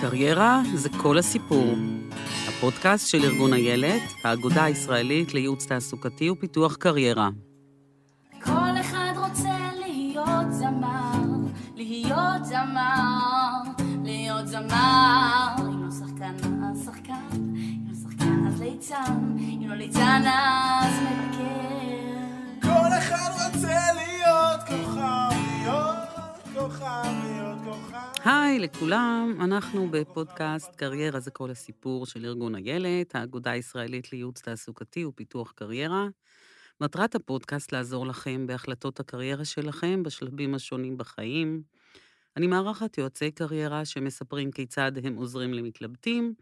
קריירה זה כל הסיפור. הפודקאסט של ארגון איילת, האגודה הישראלית לייעוץ תעסוקתי ופיתוח קריירה. כל אחד רוצה להיות זמר, להיות זמר, להיות זמר. אם לא שחקן, אז שחקן, אם לא שחקן, אז ליצן, אם לא ליצן, אז מבקר. כל אחד רוצה להיות כוכב, להיות כוכב, להיות. היי לכולם, אנחנו בפודקאסט קריירה זה כל הסיפור של ארגון איילת, האגודה הישראלית לייעוץ תעסוקתי ופיתוח קריירה. מטרת הפודקאסט לעזור לכם בהחלטות הקריירה שלכם בשלבים השונים בחיים. אני מארחת יועצי קריירה שמספרים כיצד הם עוזרים למתלבטים,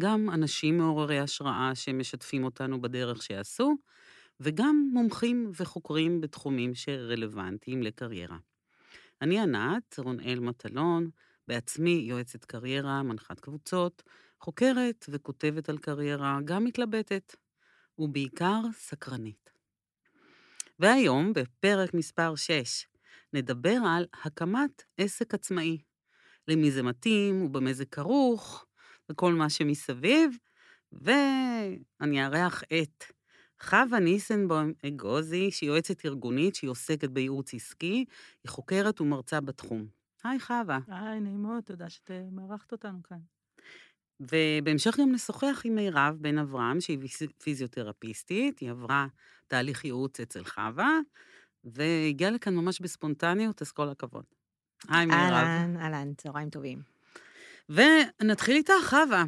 גם אנשים מעוררי השראה שמשתפים אותנו בדרך שעשו, וגם מומחים וחוקרים בתחומים שרלוונטיים לקריירה. אני ענת, רונאל מטלון, בעצמי יועצת קריירה, מנחת קבוצות, חוקרת וכותבת על קריירה, גם מתלבטת, ובעיקר סקרנית. והיום, בפרק מספר 6, נדבר על הקמת עסק עצמאי. למי זה מתאים ובמה זה כרוך, וכל מה שמסביב, ואני אארח את חווה ניסנבוים אגוזי, שהיא יועצת ארגונית, שהיא עוסקת בייעוץ עסקי, היא חוקרת ומרצה בתחום. היי חווה. היי, נעים מאוד, תודה שאת מארחת אותנו כאן. ובהמשך גם נשוחח עם מירב בן אברהם, שהיא פיז- פיזיותרפיסטית, היא עברה תהליך ייעוץ אצל חווה, והגיעה לכאן ממש בספונטניות, אז כל הכבוד. היי מירב. אהלן, אהלן, צהריים טובים. ונתחיל איתך, חווה.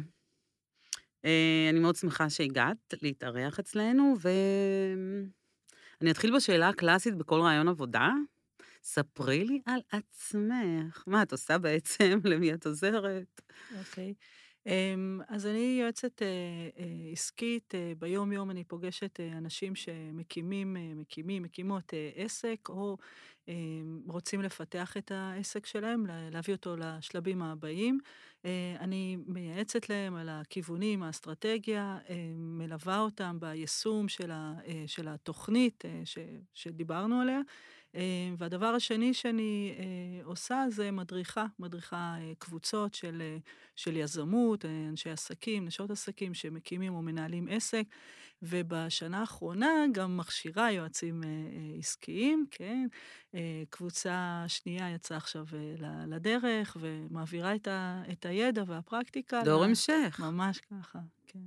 אה, אני מאוד שמחה שהגעת להתארח אצלנו, ואני אתחיל בשאלה הקלאסית בכל רעיון עבודה. ספרי לי על עצמך. מה את עושה בעצם? למי את עוזרת? אוקיי. אמ, אז אני יועצת אה, אה, עסקית, אה, ביום-יום אני פוגשת אנשים שמקימים, מקימים, מקימות עסק, או אה, רוצים לפתח את העסק שלהם, לה- להביא אותו לשלבים הבאים. אני מייעצת להם על הכיוונים, האסטרטגיה, מלווה אותם ביישום של, התוכנית שדיברנו עליה. אה, והדבר השני שאני אה, עושה זה מדריכה, מדריכה אה, קבוצות של, של יזמות, אנשי עסקים, נשות עסקים שמקימים או מנהלים עסק, ובשנה האחרונה גם מכשירה יועצים עסקיים, כן? קבוצה שנייה יצאה עכשיו לדרך ומעבירה את, ה, את הידע והפרקטיקה. דור המשך. ממש ככה, כן.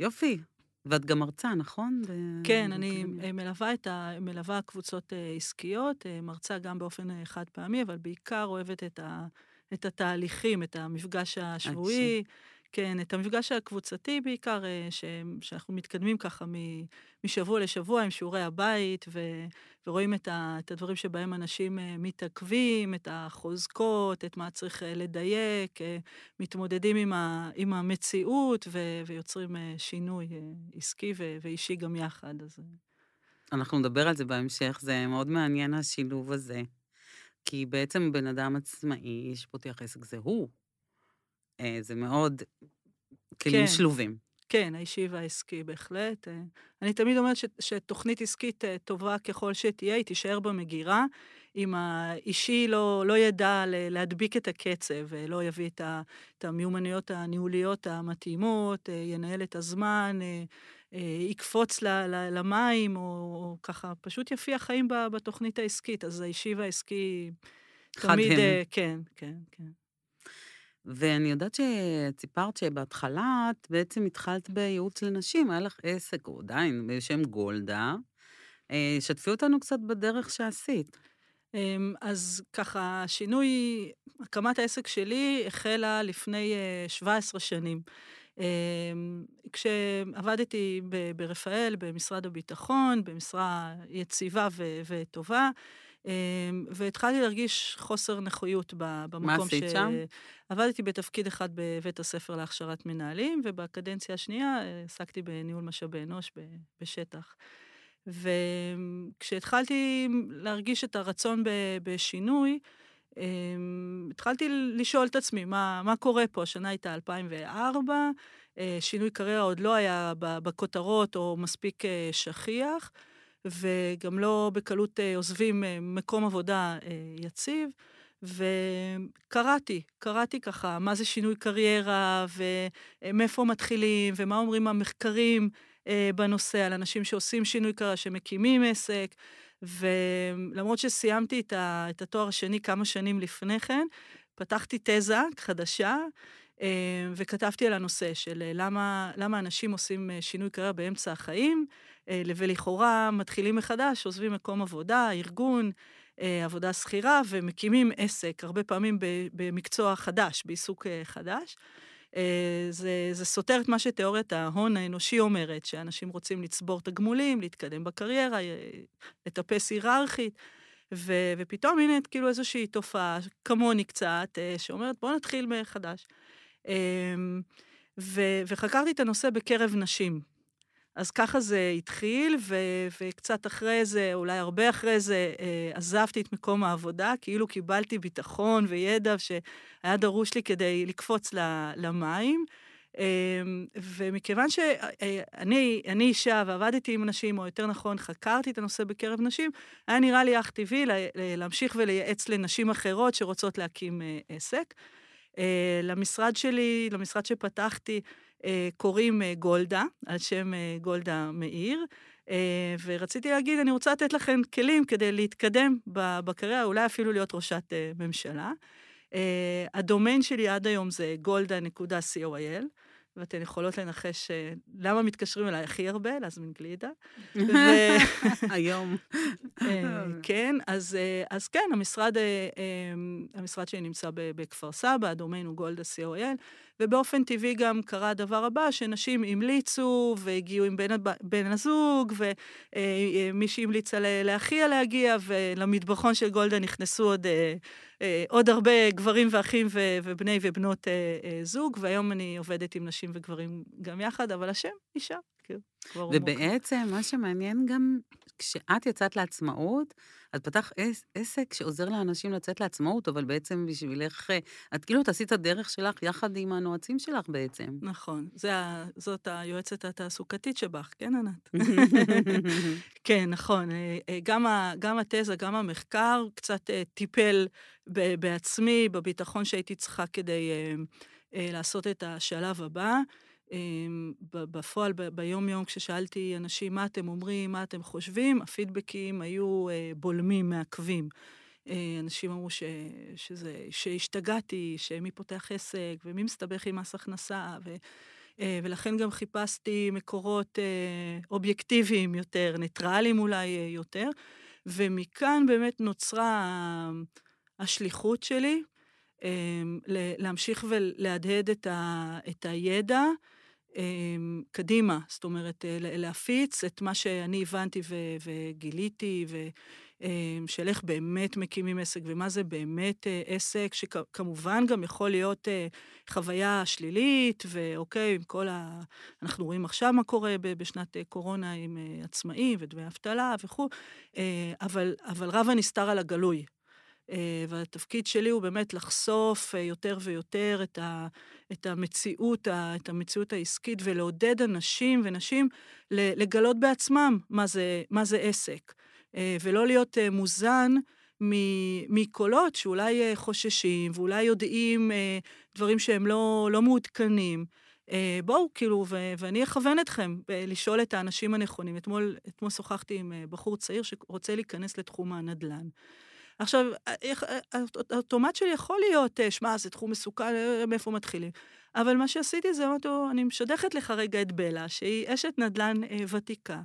יופי. ואת גם מרצה, נכון? ב- כן, אני באקדמיה. אה, מלווה את ה... מלווה קבוצות אה, עסקיות, אה, מרצה גם באופן חד פעמי, אבל בעיקר אוהבת את, ה... את התהליכים, את המפגש השבועי, כן, את המפגש הקבוצתי בעיקר, אה, ש... שאנחנו מתקדמים ככה מ... משבוע לשבוע עם שיעורי הבית, ו... ורואים את, ה... את הדברים שבהם אנשים אה, מתעכבים, את החוזקות, את מה צריך אה, לדייק, מתמודדים עם, ה... עם המציאות, ו... ויוצרים שינוי עסקי ו... ואישי גם יחד. אז... אנחנו נדבר על זה בהמשך, זה מאוד מעניין השילוב הזה. כי בעצם בן אדם עצמאי שפותח עסק זה הוא. אה, זה מאוד כלים כן. שלובים. כן, האישי והעסקי בהחלט. אה, אני תמיד אומרת ש, שתוכנית עסקית אה, טובה ככל שתהיה, היא תישאר במגירה, אם האישי לא, לא ידע להדביק את הקצב, לא יביא את, ה, את המיומנויות הניהוליות המתאימות, ינהל את הזמן, יקפוץ ל, ל, למים, או, או ככה, פשוט יפיע חיים ב- בתוכנית העסקית. אז האישי והעסקי חד תמיד... הם. אה, כן, כן, כן. ואני יודעת שאת סיפרת שבהתחלה את בעצם התחלת בייעוץ לנשים, היה לך עסק, או עדיין, בשם גולדה. אה, שתפי אותנו קצת בדרך שעשית. אמ, אז ככה, השינוי, הקמת העסק שלי החלה לפני אה, 17 שנים. אמ, כשעבדתי ברפאל, במשרד הביטחון, במשרה יציבה וטובה, והתחלתי להרגיש חוסר נכויות במקום עשית שם? עבדתי בתפקיד אחד בבית הספר להכשרת מנהלים, ובקדנציה השנייה אה, עסקתי בניהול משאבי אנוש בשטח. וכשהתחלתי להרגיש את הרצון בשינוי, אמ, התחלתי לשאול את עצמי, מה, מה קורה פה? השנה הייתה 2004, אה, שינוי קריירה עוד לא היה בכותרות או מספיק אה, שכיח, וגם לא בקלות אה, עוזבים אה, מקום עבודה אה, יציב. וקראתי, קראתי ככה, מה זה שינוי קריירה, ומאיפה מתחילים, ומה אומרים המחקרים אה, בנושא, על אנשים שעושים שינוי קריירה, שמקימים עסק. ולמרות שסיימתי את, ה, את התואר השני כמה שנים לפני כן, פתחתי תזה חדשה, וכתבתי על הנושא של למה, למה אנשים עושים שינוי קריירה באמצע החיים, ולכאורה מתחילים מחדש, עוזבים מקום עבודה, ארגון, עבודה שכירה, ומקימים עסק, הרבה פעמים במקצוע חדש, בעיסוק חדש. זה, זה סותר את מה שתיאוריית ההון האנושי אומרת, שאנשים רוצים לצבור תגמולים, להתקדם בקריירה, לטפס היררכית. ו, ופתאום הנה כאילו איזושהי תופעה, כמוני קצת, שאומרת בואו נתחיל מחדש. ו, וחקרתי את הנושא בקרב נשים. אז ככה זה התחיל, ו, וקצת אחרי זה, אולי הרבה אחרי זה, אה, עזבתי את מקום העבודה, כאילו קיבלתי ביטחון וידע שהיה דרוש לי כדי לקפוץ למים. אמ, ומכיוון שאני אני אישה ועבדתי עם נשים, או יותר נכון, חקרתי את הנושא בקרב נשים, היה נראה לי אך טבעי להמשיך ולייעץ לנשים אחרות שרוצות להקים אה, עסק. אה, למשרד שלי, למשרד שפתחתי, אה, קוראים אה, גולדה, על שם גולדה מאיר. ורציתי להגיד, אני רוצה לתת לכם כלים כדי להתקדם בקריירה, אולי אפילו להיות ראשת ממשלה. הדומיין שלי עד היום זה golda.co.il. ואתן יכולות לנחש אה, למה מתקשרים אליי הכי הרבה, להזמין גלידה. היום. אה, כן, אז, אה, אז כן, המשרד, המשרד שלי נמצא בכפר סבא, הדומיין הוא גולדה co.il, ובאופן טבעי גם קרה הדבר הבא, שנשים המליצו והגיעו עם בן, בן הזוג, ומי שהמליצה לאחיה להגיע, ולמטבחון של גולדה נכנסו עוד אה, עוד הרבה גברים ואחים ובני ובנות אה, אה, זוג, והיום אני עובדת עם נשים וגברים גם יחד, אבל השם אישה, כאילו, ובעצם, מה שמעניין גם, כשאת יצאת לעצמאות, את פתח עסק שעוזר לאנשים לצאת לעצמאות, אבל בעצם בשבילך, את כאילו תעשי את הדרך שלך יחד עם הנועצים שלך בעצם. נכון, זה, זאת היועצת התעסוקתית שבך, כן, ענת? כן, נכון. גם, ה, גם התזה, גם המחקר קצת טיפל בעצמי, בביטחון שהייתי צריכה כדי לעשות את השלב הבא. אמ, בפועל, ביום-יום, כששאלתי אנשים מה אתם אומרים, מה אתם חושבים, הפידבקים היו אה, בולמים, מעכבים. אה, אנשים אמרו ש, שזה, שהשתגעתי, שמי פותח עסק, ומי מסתבך עם מס הכנסה, ו, אה, ולכן גם חיפשתי מקורות אובייקטיביים יותר, ניטרליים אולי יותר, ומכאן באמת נוצרה השליחות שלי. להמשיך ולהדהד את, ה, את הידע אמ, קדימה, זאת אומרת, אה, להפיץ את מה שאני הבנתי ו- וגיליתי, ו... אמ, של איך באמת מקימים עסק ומה זה באמת אה, עסק, שכמובן גם יכול להיות אה, חוויה שלילית, ואוקיי, עם כל ה... אנחנו רואים עכשיו מה קורה בשנת קורונה עם עצמאים ודמי אבטלה וכו', אבל, אבל רב הנסתר על הגלוי. אה, והתפקיד שלי הוא באמת לחשוף אה, יותר ויותר את, ה, את, המציאות, את המציאות העסקית ולעודד אנשים ונשים לגלות בעצמם מה זה, מה זה עסק, אה, ולא להיות מוזן מקולות שאולי חוששים ואולי יודעים דברים שהם לא, לא מעודכנים. בואו, כאילו, ו- ואני אכוון אתכם לשאול את האנשים הנכונים. אתמול, אתמול שוחחתי עם בחור צעיר שרוצה להיכנס לתחום הנדל"ן. עכשיו, האוטומט שלי יכול להיות, אה, שמע, זה תחום מסוכן, אה, מאיפה מתחילים? אבל מה שעשיתי זה, אמרתי לו, אני משדכת לך רגע את בלה, שהיא אשת נדל"ן אה, ותיקה.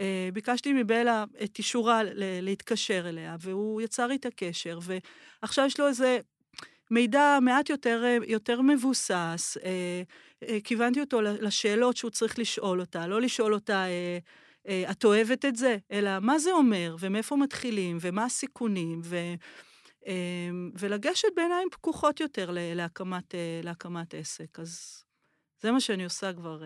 אה, ביקשתי מבלה את אישורה להתקשר אליה, והוא יצר איתה קשר, ועכשיו יש לו איזה מידע מעט יותר, אה, יותר מבוסס. אה, אה, כיוונתי אותו לשאלות שהוא צריך לשאול אותה, לא לשאול אותה... אה, אה, את אוהבת את זה? אלא מה זה אומר, ומאיפה מתחילים, ומה הסיכונים, ו... אמ, ולגשת בעיניים פקוחות יותר להקמת, אה, להקמת עסק. אז זה מה שאני עושה כבר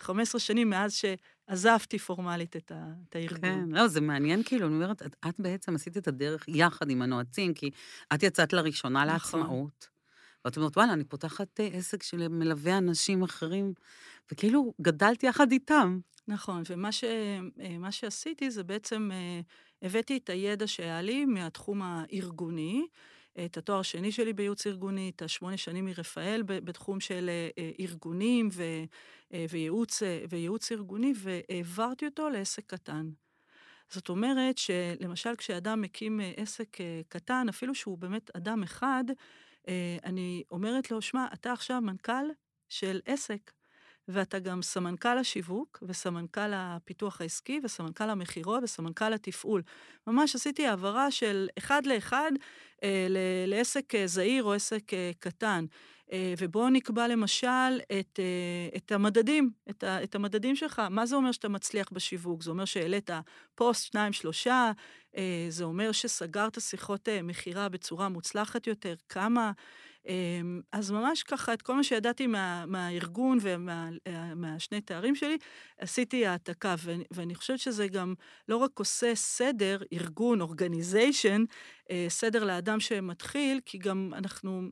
15 אה, שנים מאז שעזבתי פורמלית את, ה, את הארגון. כן, לא, זה מעניין, כאילו, אני אומרת, את, את בעצם עשית את הדרך יחד עם הנועצים, כי את יצאת לראשונה נכון. לעצמאות. ואת אומרת, וואלה, אני פותחת עסק שמלווה אנשים אחרים, וכאילו גדלתי יחד איתם. נכון, ומה ש, אה, שעשיתי זה בעצם, אה, הבאתי את הידע שהיה לי מהתחום הארגוני, את התואר השני שלי בייעוץ ארגוני, את השמונה שנים מרפאל בתחום של אה, אה, ארגונים ו, אה, וייעוץ, אה, וייעוץ ארגוני, והעברתי אותו לעסק קטן. זאת אומרת שלמשל כשאדם מקים אה, עסק אה, קטן, אפילו שהוא באמת אדם אחד, אה, אני אומרת לו, שמע, אתה עכשיו מנכ"ל של עסק, ואתה גם סמנכ"ל השיווק, וסמנכ"ל הפיתוח העסקי, וסמנכ"ל המכירות, וסמנכ"ל התפעול. ממש עשיתי העברה של אחד לאחד אה, ל- לעסק אה, זעיר או עסק אה, קטן. אה, ובואו נקבע למשל את, אה, את המדדים, את, ה, את המדדים שלך. מה זה אומר שאתה מצליח בשיווק? זה אומר שהעלית פוסט, שניים, שלושה, אה, זה אומר שסגרת שיחות אה, מכירה בצורה מוצלחת יותר, כמה... אמ, אז ממש ככה, את כל מה שידעתי מה, מהארגון ומהשני אה, תארים שלי, עשיתי העתקה, ואני, ואני חושבת שזה גם לא רק עושה סדר, ארגון, אורגניזיישן, סדר לאדם שמתחיל, כי גם אנחנו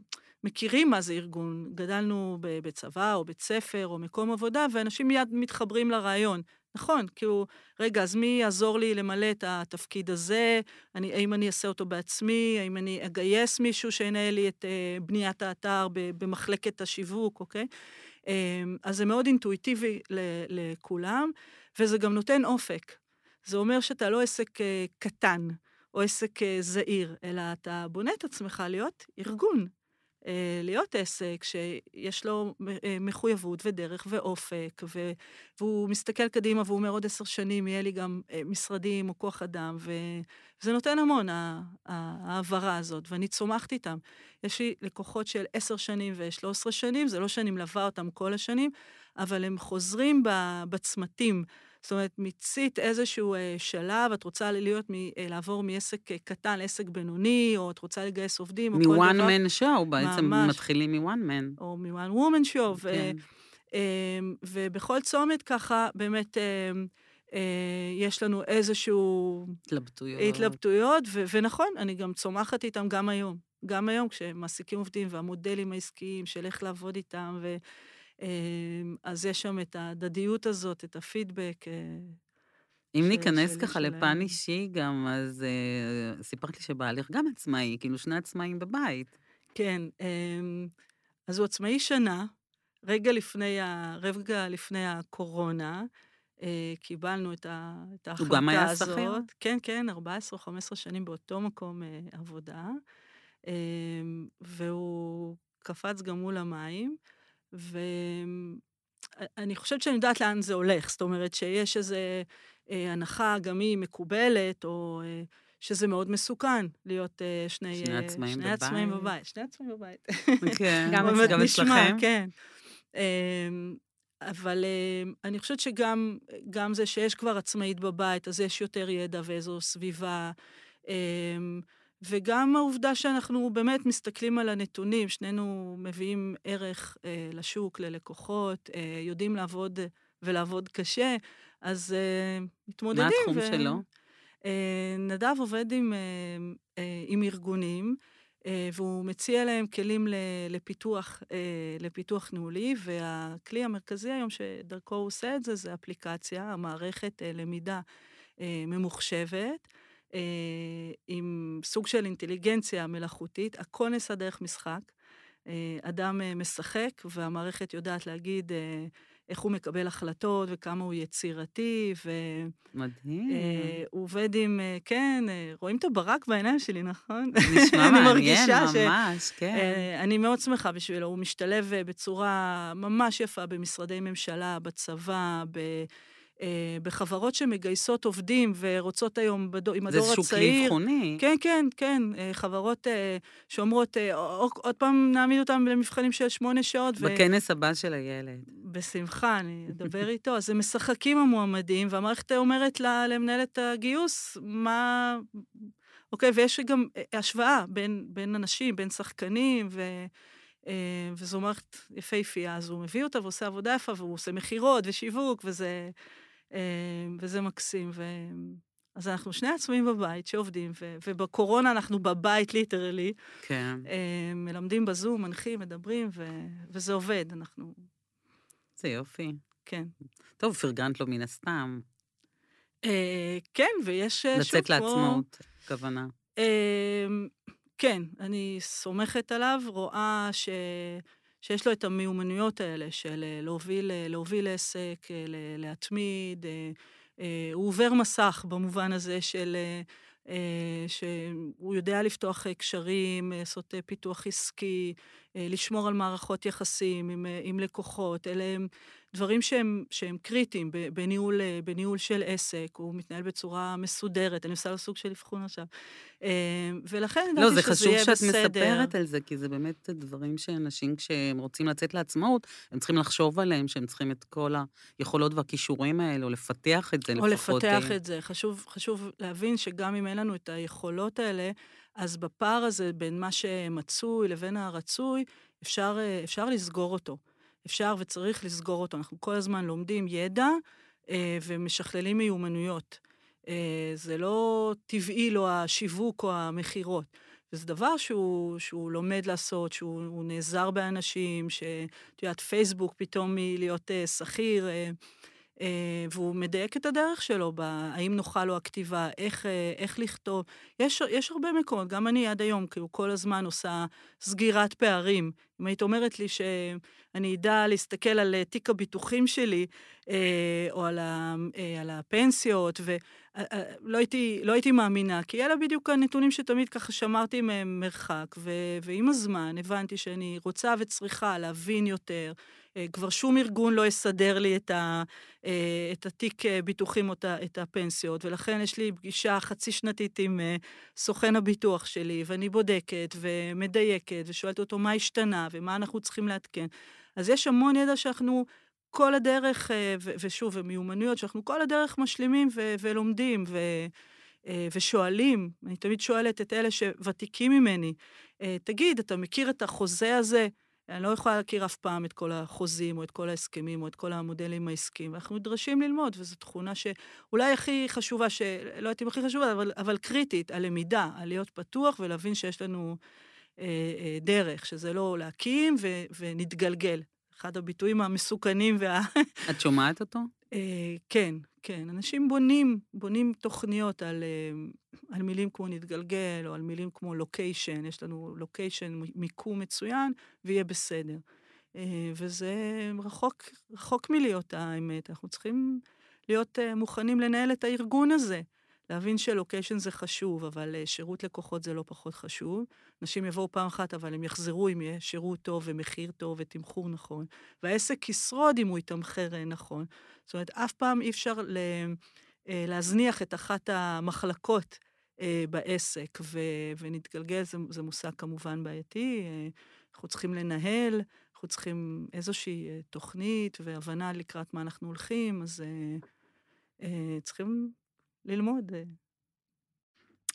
מכירים מה זה ארגון. גדלנו בצבא או בית ספר או מקום עבודה, ואנשים מיד מתחברים לרעיון. נכון, כאילו, רגע, אז מי יעזור לי למלא את התפקיד הזה? אני, האם אני אעשה אותו בעצמי? האם אני אגייס מישהו שינהל לי את uh, בניית האתר במחלקת השיווק, אוקיי? Um, אז זה מאוד אינטואיטיבי לכולם, וזה גם נותן אופק. זה אומר שאתה לא עסק uh, קטן או עסק uh, זעיר, אלא אתה בונה את עצמך להיות ארגון. אה, להיות עסק שיש לו אה, מחויבות ודרך ואופק, ו, והוא מסתכל קדימה והוא אומר, עוד עשר שנים יהיה לי גם אה, משרדים או כוח אדם, וזה נותן המון, ההעברה הזאת, ואני צומחת איתם. יש לי לקוחות של עשר שנים ושלוש עשרה שנים, זה לא שאני מלווה אותם כל השנים, אבל הם חוזרים בצמתים. זאת אומרת, מיצית איזשהו אה, שלב, את רוצה להיות, מ, אה, לעבור מעסק אה, קטן לעסק בינוני, או את רוצה לגייס עובדים, או כל דבר. מ-one man show, בעצם ממש. מתחילים מ-one man. או מ-one woman show. כן. ו, אה, ובכל צומת ככה, באמת, אה, אה, יש לנו איזשהו... התלבטויות. התלבטויות, ו- ונכון, אני גם צומחת איתם גם היום. גם היום, כשמעסיקים עובדים, והמודלים העסקיים של איך לעבוד איתם, ו... אמ, אז יש שם את ההדדיות הזאת, את הפידבק. אה, אם ש... ניכנס של... ככה לפן אישי גם, אז uh, סיפרת לי שבעלך גם עצמאי, כאילו שני עצמאים בבית. כן, um, אז הוא עצמאי שנה, רגע לפני, ה... רגע לפני הקורונה, uh, קיבלנו את, ה... את ההחלטה הזאת. הוא גם היה שכיר? כן, כן, 14 15 שנים באותו מקום uh, עבודה, um, והוא קפץ גם מול המים. ואני חושבת שאני יודעת לאן זה הולך, זאת אומרת שיש איזו אה, הנחה, גם היא מקובלת, או אה, שזה מאוד מסוכן להיות אה, שני, שני עצמאים שני בבית. עצמאים בבית. שני עצמאים בבית. כן, גם, גם אצלכם. כן. אמ, אבל אמ, אני חושבת שגם זה שיש כבר עצמאית בבית, אז יש יותר ידע ואיזו סביבה. וגם העובדה שאנחנו באמת מסתכלים על הנתונים, שנינו מביאים ערך אה, לשוק, ללקוחות, אה, יודעים לעבוד ולעבוד קשה, אז אה, מתמודדים. מה התחום ו... שלו? אה, נדב עובד עם, אה, אה, עם ארגונים, אה, והוא מציע להם כלים לפיתוח, אה, לפיתוח ניהולי, והכלי המרכזי היום שדרכו הוא עושה את זה, זה אפליקציה, המערכת אה, למידה אה, ממוחשבת. אה, עם סוג של אינטליגנציה מלאכותית, הכל נעשה דרך משחק. אה, אדם אה, משחק, והמערכת יודעת להגיד אה, איך הוא מקבל החלטות וכמה הוא יצירתי, ו... מדהים. אה, הוא עובד עם, אה, כן, אה, רואים את הברק בעיניים שלי, נכון? נשמע מעניין, ממש, ש... כן. אה, אני מאוד שמחה בשבילו, הוא משתלב אה, בצורה ממש יפה במשרדי ממשלה, בצבא, ב... אה, בחברות שמגייסות עובדים ורוצות היום בדור, עם הדור הצעיר. זה איזשהו כלי אבחוני. כן, כן, כן. אה, חברות אה, שאומרות, עוד פעם נעמיד אותם למבחנים של שמונה שעות. בכנס ו... הבא של הילד. בשמחה, אני אדבר איתו. אז הם משחקים המועמדים, והמערכת אומרת לה, למנהלת הגיוס, מה... אוקיי, ויש גם השוואה בין, בין אנשים, בין שחקנים, ו... וזו מערכת יפהפייה, אז הוא מביא אותה ועושה עבודה יפה, והוא עושה מכירות ושיווק, וזה... אמ, וזה מקסים. ו... אז אנחנו שני עצמאים בבית שעובדים, ו- ובקורונה אנחנו בבית ליטרלי. כן. אמ, מלמדים בזום, מנחים, מדברים, ו- וזה עובד, אנחנו... זה יופי. כן. טוב, פרגנת לו מן הסתם. אה, כן, ויש... לצאת לעצמאות, כוונה. אה, כן, אני סומכת עליו, רואה ש... שיש לו את המיומנויות האלה של אה, להוביל, אה, להוביל עסק, אה, להתמיד. הוא עובר מסך במובן הזה של... שהוא יודע לפתוח קשרים, לעשות פיתוח עסקי, לשמור על מערכות יחסים עם, עם לקוחות. אלה הם דברים שהם, שהם קריטיים בניהול, אה, בניהול של עסק. הוא מתנהל בצורה מסודרת. אני עושה לו סוג של אבחון עכשיו. אה, ולכן לא, ידעתי זה שזה חשוב יהיה שאת בסדר. מספרת על זה, כי זה באמת דברים שאנשים, כשהם רוצים לצאת לעצמאות, הם צריכים לחשוב עליהם, שהם צריכים את כל היכולות והכישורים האלה, או לפתח את זה או לפחות. לפתח אה, את זה. חשוב, חשוב להבין שגם אם אין לנו את היכולות האלה, אז בפער הזה בין מה שמצוי לבין הרצוי, אפשר, אפשר לסגור אותו. אפשר וצריך לסגור אותו. אנחנו כל הזמן לומדים ידע אה, ומשכללים מיומנויות. אה, זה לא טבעי לו השיווק או המכירות. וזה דבר שהוא, שהוא לומד לעשות, שהוא הוא נעזר באנשים, שאת יודעת, פייסבוק פתאום מלהיות אה, שכיר, אה, והוא מדייק את הדרך שלו, ב, האם נוחה לו הכתיבה, איך, אה, איך לכתוב. יש, יש הרבה מקומות, גם אני עד היום, כאילו כל הזמן עושה סגירת פערים. אם היית אומרת לי שאני אדע להסתכל על אה, תיק הביטוחים שלי, אה, או על, ה, אה, על הפנסיות, ולא הייתי, לא הייתי מאמינה, כי אלה בדיוק הנתונים שתמיד ככה שמרתי מהם מרחק, ו, ועם הזמן הבנתי שאני רוצה וצריכה להבין יותר. אה, כבר שום ארגון לא יסדר לי את, ה, אה, את התיק אה, ביטוחים או את הפנסיות, ולכן יש לי פגישה חצי שנתית עם אה, סוכן הביטוח שלי, ואני בודקת ומדייקת ושואלת אותו מה השתנה ומה אנחנו צריכים לעדכן. אז יש המון ידע שאנחנו כל הדרך, אה, ושוב, ומיומנויות, שאנחנו כל הדרך משלימים ו- ולומדים ו- אה, ושואלים. אני תמיד שואלת את אלה שוותיקים ממני, אה, תגיד, אתה מכיר את החוזה הזה? אני לא יכולה להכיר אף פעם את כל החוזים, או את כל ההסכמים, או את כל המודלים העסקיים. אנחנו נדרשים ללמוד, וזו תכונה שאולי הכי חשובה, שלא יודעת אם הכי חשובה, אבל, אבל קריטית, הלמידה, על להיות פתוח ולהבין שיש לנו אה, אה, דרך, שזה לא להקים ו, ונתגלגל. אחד הביטויים המסוכנים וה... את שומעת אותו? אה, כן, כן. אנשים בונים, בונים תוכניות על, אה, על מילים כמו נתגלגל, או על מילים כמו לוקיישן, יש לנו לוקיישן, מיקום מצוין, ויהיה בסדר. אה, וזה רחוק, רחוק מלהיות האמת. אנחנו צריכים להיות מוכנים לנהל את הארגון הזה. להבין שלוקיישן זה חשוב, אבל אה, שירות לקוחות זה לא פחות חשוב. אנשים יבואו פעם אחת, אבל הם יחזרו אם יהיה שירות טוב ומחיר טוב ותמחור נכון. והעסק ישרוד אם הוא יתמחר אה, נכון. זאת אומרת, אף פעם אי אפשר. אה, להזניח את אחת המחלקות בעסק. ונתגלגל, זה, זה מושג כמובן בעייתי. אנחנו צריכים לנהל, אנחנו צריכים איזושהי תוכנית והבנה לקראת מה אנחנו הולכים, אז צריכים ללמוד.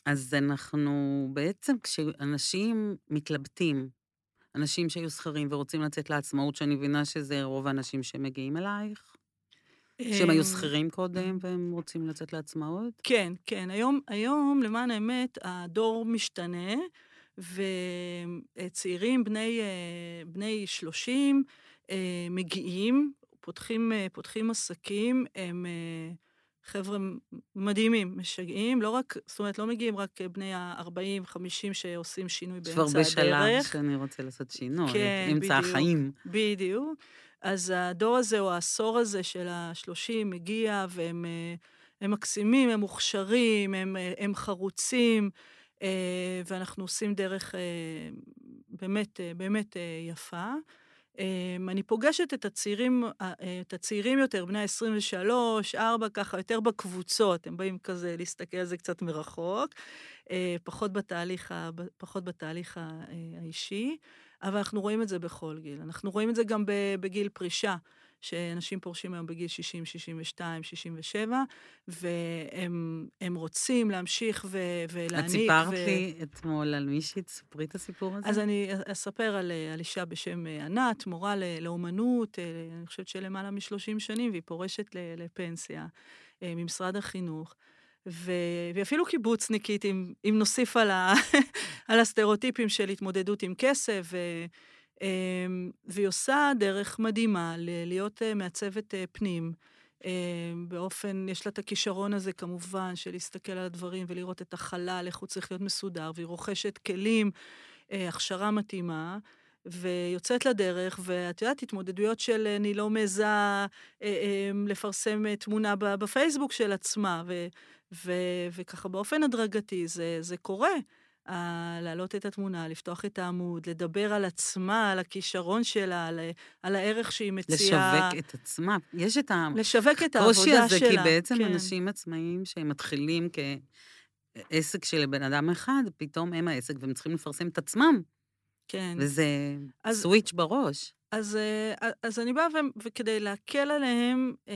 אז אנחנו בעצם, כשאנשים מתלבטים, אנשים שהיו שכירים ורוצים לצאת לעצמאות, שאני מבינה שזה רוב האנשים שמגיעים אלייך, שהם היו אמ, שכירים קודם והם רוצים לצאת לעצמאות? כן, כן. היום, היום, למען האמת, הדור משתנה, וצעירים בני, אה, בני 30 אה, מגיעים, פותחים, אה, פותחים עסקים, הם חבר'ה מדהימים, משגעים, לא רק, זאת אומרת, לא מגיעים רק בני ה-40, 50 שעושים שינוי יש כבר באמצע בשלב הדרך. שאני רוצה לעשות שינוי, כן, אמצע בדיוק. החיים. בדיוק. אז הדור הזה, או העשור הזה של ה-30 מגיע, והם אה, הם מקסימים, הם מוכשרים, הם, אה, הם חרוצים, אה, ואנחנו עושים דרך אה, באמת, אה, באמת אה, יפה. אה, אני פוגשת את הצעירים, אה, אה, את הצעירים יותר, בני ה-23, 4, ככה, יותר בקבוצות, הם באים כזה להסתכל על זה קצת מרחוק, אה, פחות בתהליך, ה- פחות בתהליך האישי. אבל אנחנו רואים את זה בכל גיל. אנחנו רואים את זה גם בגיל פרישה, שאנשים פורשים היום בגיל 60, 62, 67, והם הם רוצים להמשיך ו- ולהעניק. את סיפרת ו... לי אתמול על מישהי, תספרי את הסיפור הזה. אז אני אספר על, על אישה בשם אה, ענת, מורה לאומנות, אה, אני חושבת שלמעלה מ-30 שנים, והיא פורשת לפנסיה אה, ממשרד החינוך. ו... ואפילו קיבוצניקית, אם, אם נוסיף על, ה... על הסטריאוטיפים של התמודדות עם כסף, ו... אמ, והיא עושה דרך מדהימה להיות אה, מעצבת אה, פנים, אה, באופן, יש לה את הכישרון הזה כמובן, של להסתכל על הדברים ולראות את החלל, איך הוא צריך להיות מסודר, והיא רוכשת כלים, הכשרה מתאימה. ויוצאת לדרך, ואת יודעת, התמודדויות של אני לא מעיזה אה, לפרסם תמונה בפייסבוק של עצמה, ו, ו, וככה באופן הדרגתי זה, זה קורה. להעלות את התמונה, לפתוח את העמוד, לדבר על עצמה, על הכישרון שלה, על, על הערך שהיא מציעה. לשווק את עצמה. יש את שלה. הקושי הזה, כי בעצם כן. אנשים עצמאיים שהם מתחילים כעסק של בן אדם אחד, פתאום הם העסק, והם צריכים לפרסם את עצמם. כן. וזה אז- סוויץ' בראש. אז, אה, אז אני באה, ו- וכדי להקל עליהם, אה,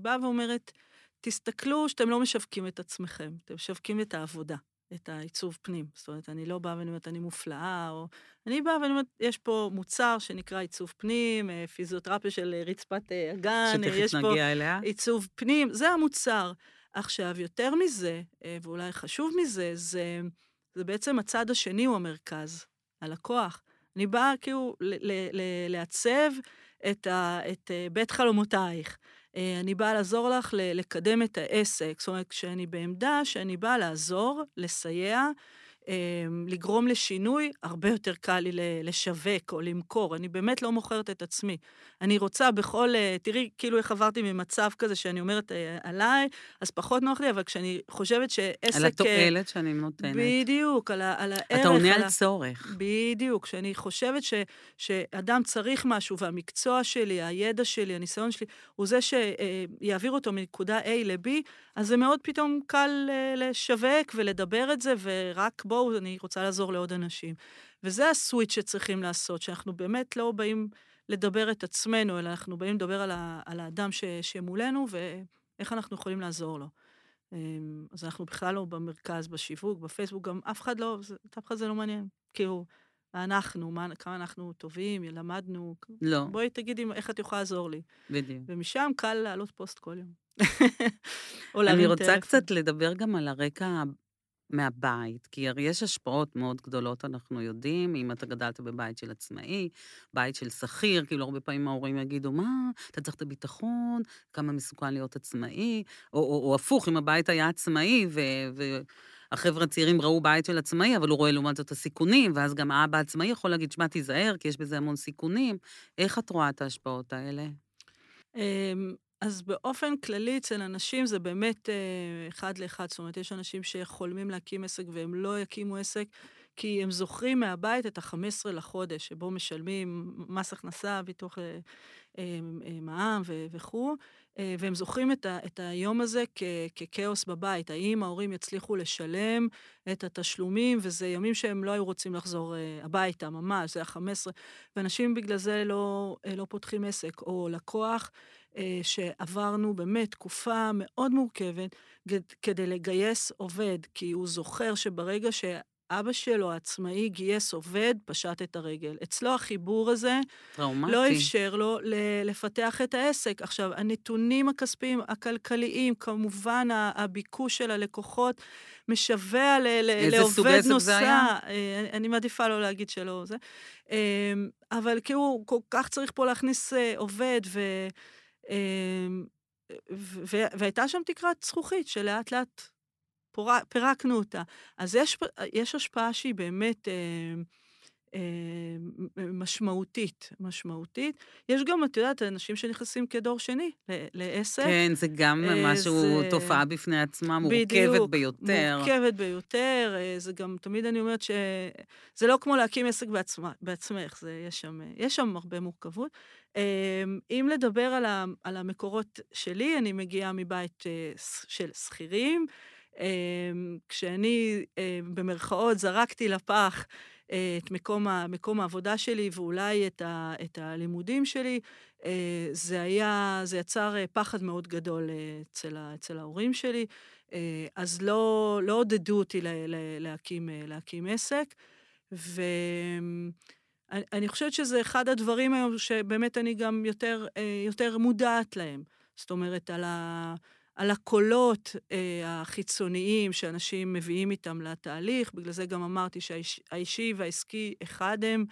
באה ואומרת, תסתכלו שאתם לא משווקים את עצמכם, אתם משווקים את העבודה, את העיצוב פנים. זאת אומרת, אני לא באה ואני אומרת, אני מופלאה, או... אני באה ואני אומרת, יש פה מוצר שנקרא עיצוב פנים, אה, פיזיותרפיה של אה, רצפת הגן, אה, יש פה אליה. עיצוב פנים, זה המוצר. עכשיו, יותר מזה, ואולי חשוב מזה, זה, זה בעצם הצד השני הוא המרכז, הלקוח. אני באה כאילו לעצב את, ה, את בית חלומותייך. אה, אני באה לעזור לך לקדם את העסק. זאת אומרת, כשאני בעמדה שאני באה לעזור, לסייע, לגרום לשינוי, הרבה יותר קל לי לשווק או למכור. אני באמת לא מוכרת את עצמי. אני רוצה בכל, אה, תראי, כאילו איך עברתי ממצב כזה שאני אומרת אה, עליי, אז פחות נוח לי, אבל כשאני חושבת שעסק... על אה, התועלת שאני נותנת. בדיוק, על, על הערך. אתה עונה על על צורך. בדיוק, כשאני חושבת ש, שאדם צריך משהו, והמקצוע שלי, הידע שלי, הניסיון שלי, הוא זה שיעביר אותו מנקודה A ל-B, אז זה מאוד פתאום קל לשווק ולדבר את זה, ורק בואו, אני רוצה לעזור לעוד אנשים. וזה הסוויץ' שצריכים לעשות, שאנחנו באמת לא באים לדבר את עצמנו, אלא אנחנו באים לדבר על, ה, על האדם ש, שמולנו, ואיך אנחנו יכולים לעזור לו. אמ, אז אנחנו בכלל לא במרכז, בשיווק, בפייסבוק, גם אף אחד לא, את אף אחד זה לא מעניין. כאילו, אנחנו, מה, כמה אנחנו טובים, למדנו. לא, בואי תגידי איך את יכולה לעזור לי. בדיוק. ומשם קל להעלות פוסט כל יום. או אני להרים רוצה טלפון. קצת לדבר גם על הרקע מהבית, כי הרי יש השפעות מאוד גדולות, אנחנו יודעים, אם אתה גדלת בבית של עצמאי, בית של שכיר, כאילו הרבה פעמים ההורים יגידו, מה, אתה צריך את הביטחון, כמה מסוכן להיות עצמאי, או, או, או הפוך, אם הבית היה עצמאי, ו... ו החבר'ה הצעירים ראו בית של עצמאי, אבל הוא רואה לעומת זאת את הסיכונים, ואז גם האבא העצמאי יכול להגיד, שמע, תיזהר, כי יש בזה המון סיכונים. איך את רואה את ההשפעות האלה? אז באופן כללי אצל אנשים זה באמת אה, אחד לאחד. זאת אומרת, יש אנשים שחולמים להקים עסק והם לא יקימו עסק, כי הם זוכרים מהבית את ה-15 לחודש, שבו משלמים מס הכנסה, ביטוח אה, אה, אה, מע"מ וכו', אה, והם זוכרים את, ה- את היום הזה כ- ככאוס בבית. האם ההורים יצליחו לשלם את התשלומים, וזה ימים שהם לא היו רוצים לחזור אה, הביתה, ממש, זה ה-15, ואנשים בגלל זה לא, אה, לא פותחים עסק, או לקוח. אה, שעברנו באמת תקופה מאוד מורכבת כד- כדי לגייס עובד, כי הוא זוכר שברגע שאבא שלו העצמאי גייס עובד, פשט את הרגל. אצלו החיבור הזה טראומטי. לא אפשר לו לפתח את העסק. עכשיו, הנתונים הכספיים, הכלכליים, כמובן הביקוש של הלקוחות משווע לעובד נוסע. אה, אני מעדיפה לא להגיד שלא זה. אה, אבל כאילו, כל כך צריך פה להכניס עובד, ו... אמ, והייתה שם תקרת זכוכית שלאט לאט פור- פירקנו אותה. אז יש, יש השפעה שהיא באמת אה, משמעותית, משמעותית. יש גם, את יודעת, אנשים שנכנסים כדור שני לעסק. כן, זה גם אה, משהו, זה- תופעה בפני עצמה, מורכבת בדיוק, ביותר. מורכבת ביותר, אה, זה גם, תמיד אני אומרת שזה לא כמו להקים עסק בעצמה, בעצמך, זה, יש, שם, אה, יש שם הרבה מורכבות. אה, אם לדבר על, ה, על המקורות שלי, אני מגיעה מבית אה, של שכירים. אה, כשאני, אה, במרכאות, זרקתי לפח אה, את מקום, ה, מקום העבודה שלי ואולי את, ה, את הלימודים שלי, אה, זה היה, זה יצר אה, פחד מאוד גדול אצל, ה, אצל ההורים שלי, אז לא, לא עודדו אותי ל, ל, להקים, להקים עסק, ואני חושבת שזה אחד הדברים היום שבאמת אני גם יותר, יותר מודעת להם. זאת אומרת, על, ה, על הקולות אה, החיצוניים שאנשים מביאים איתם לתהליך, בגלל זה גם אמרתי שהאישי והעסקי אחד הם.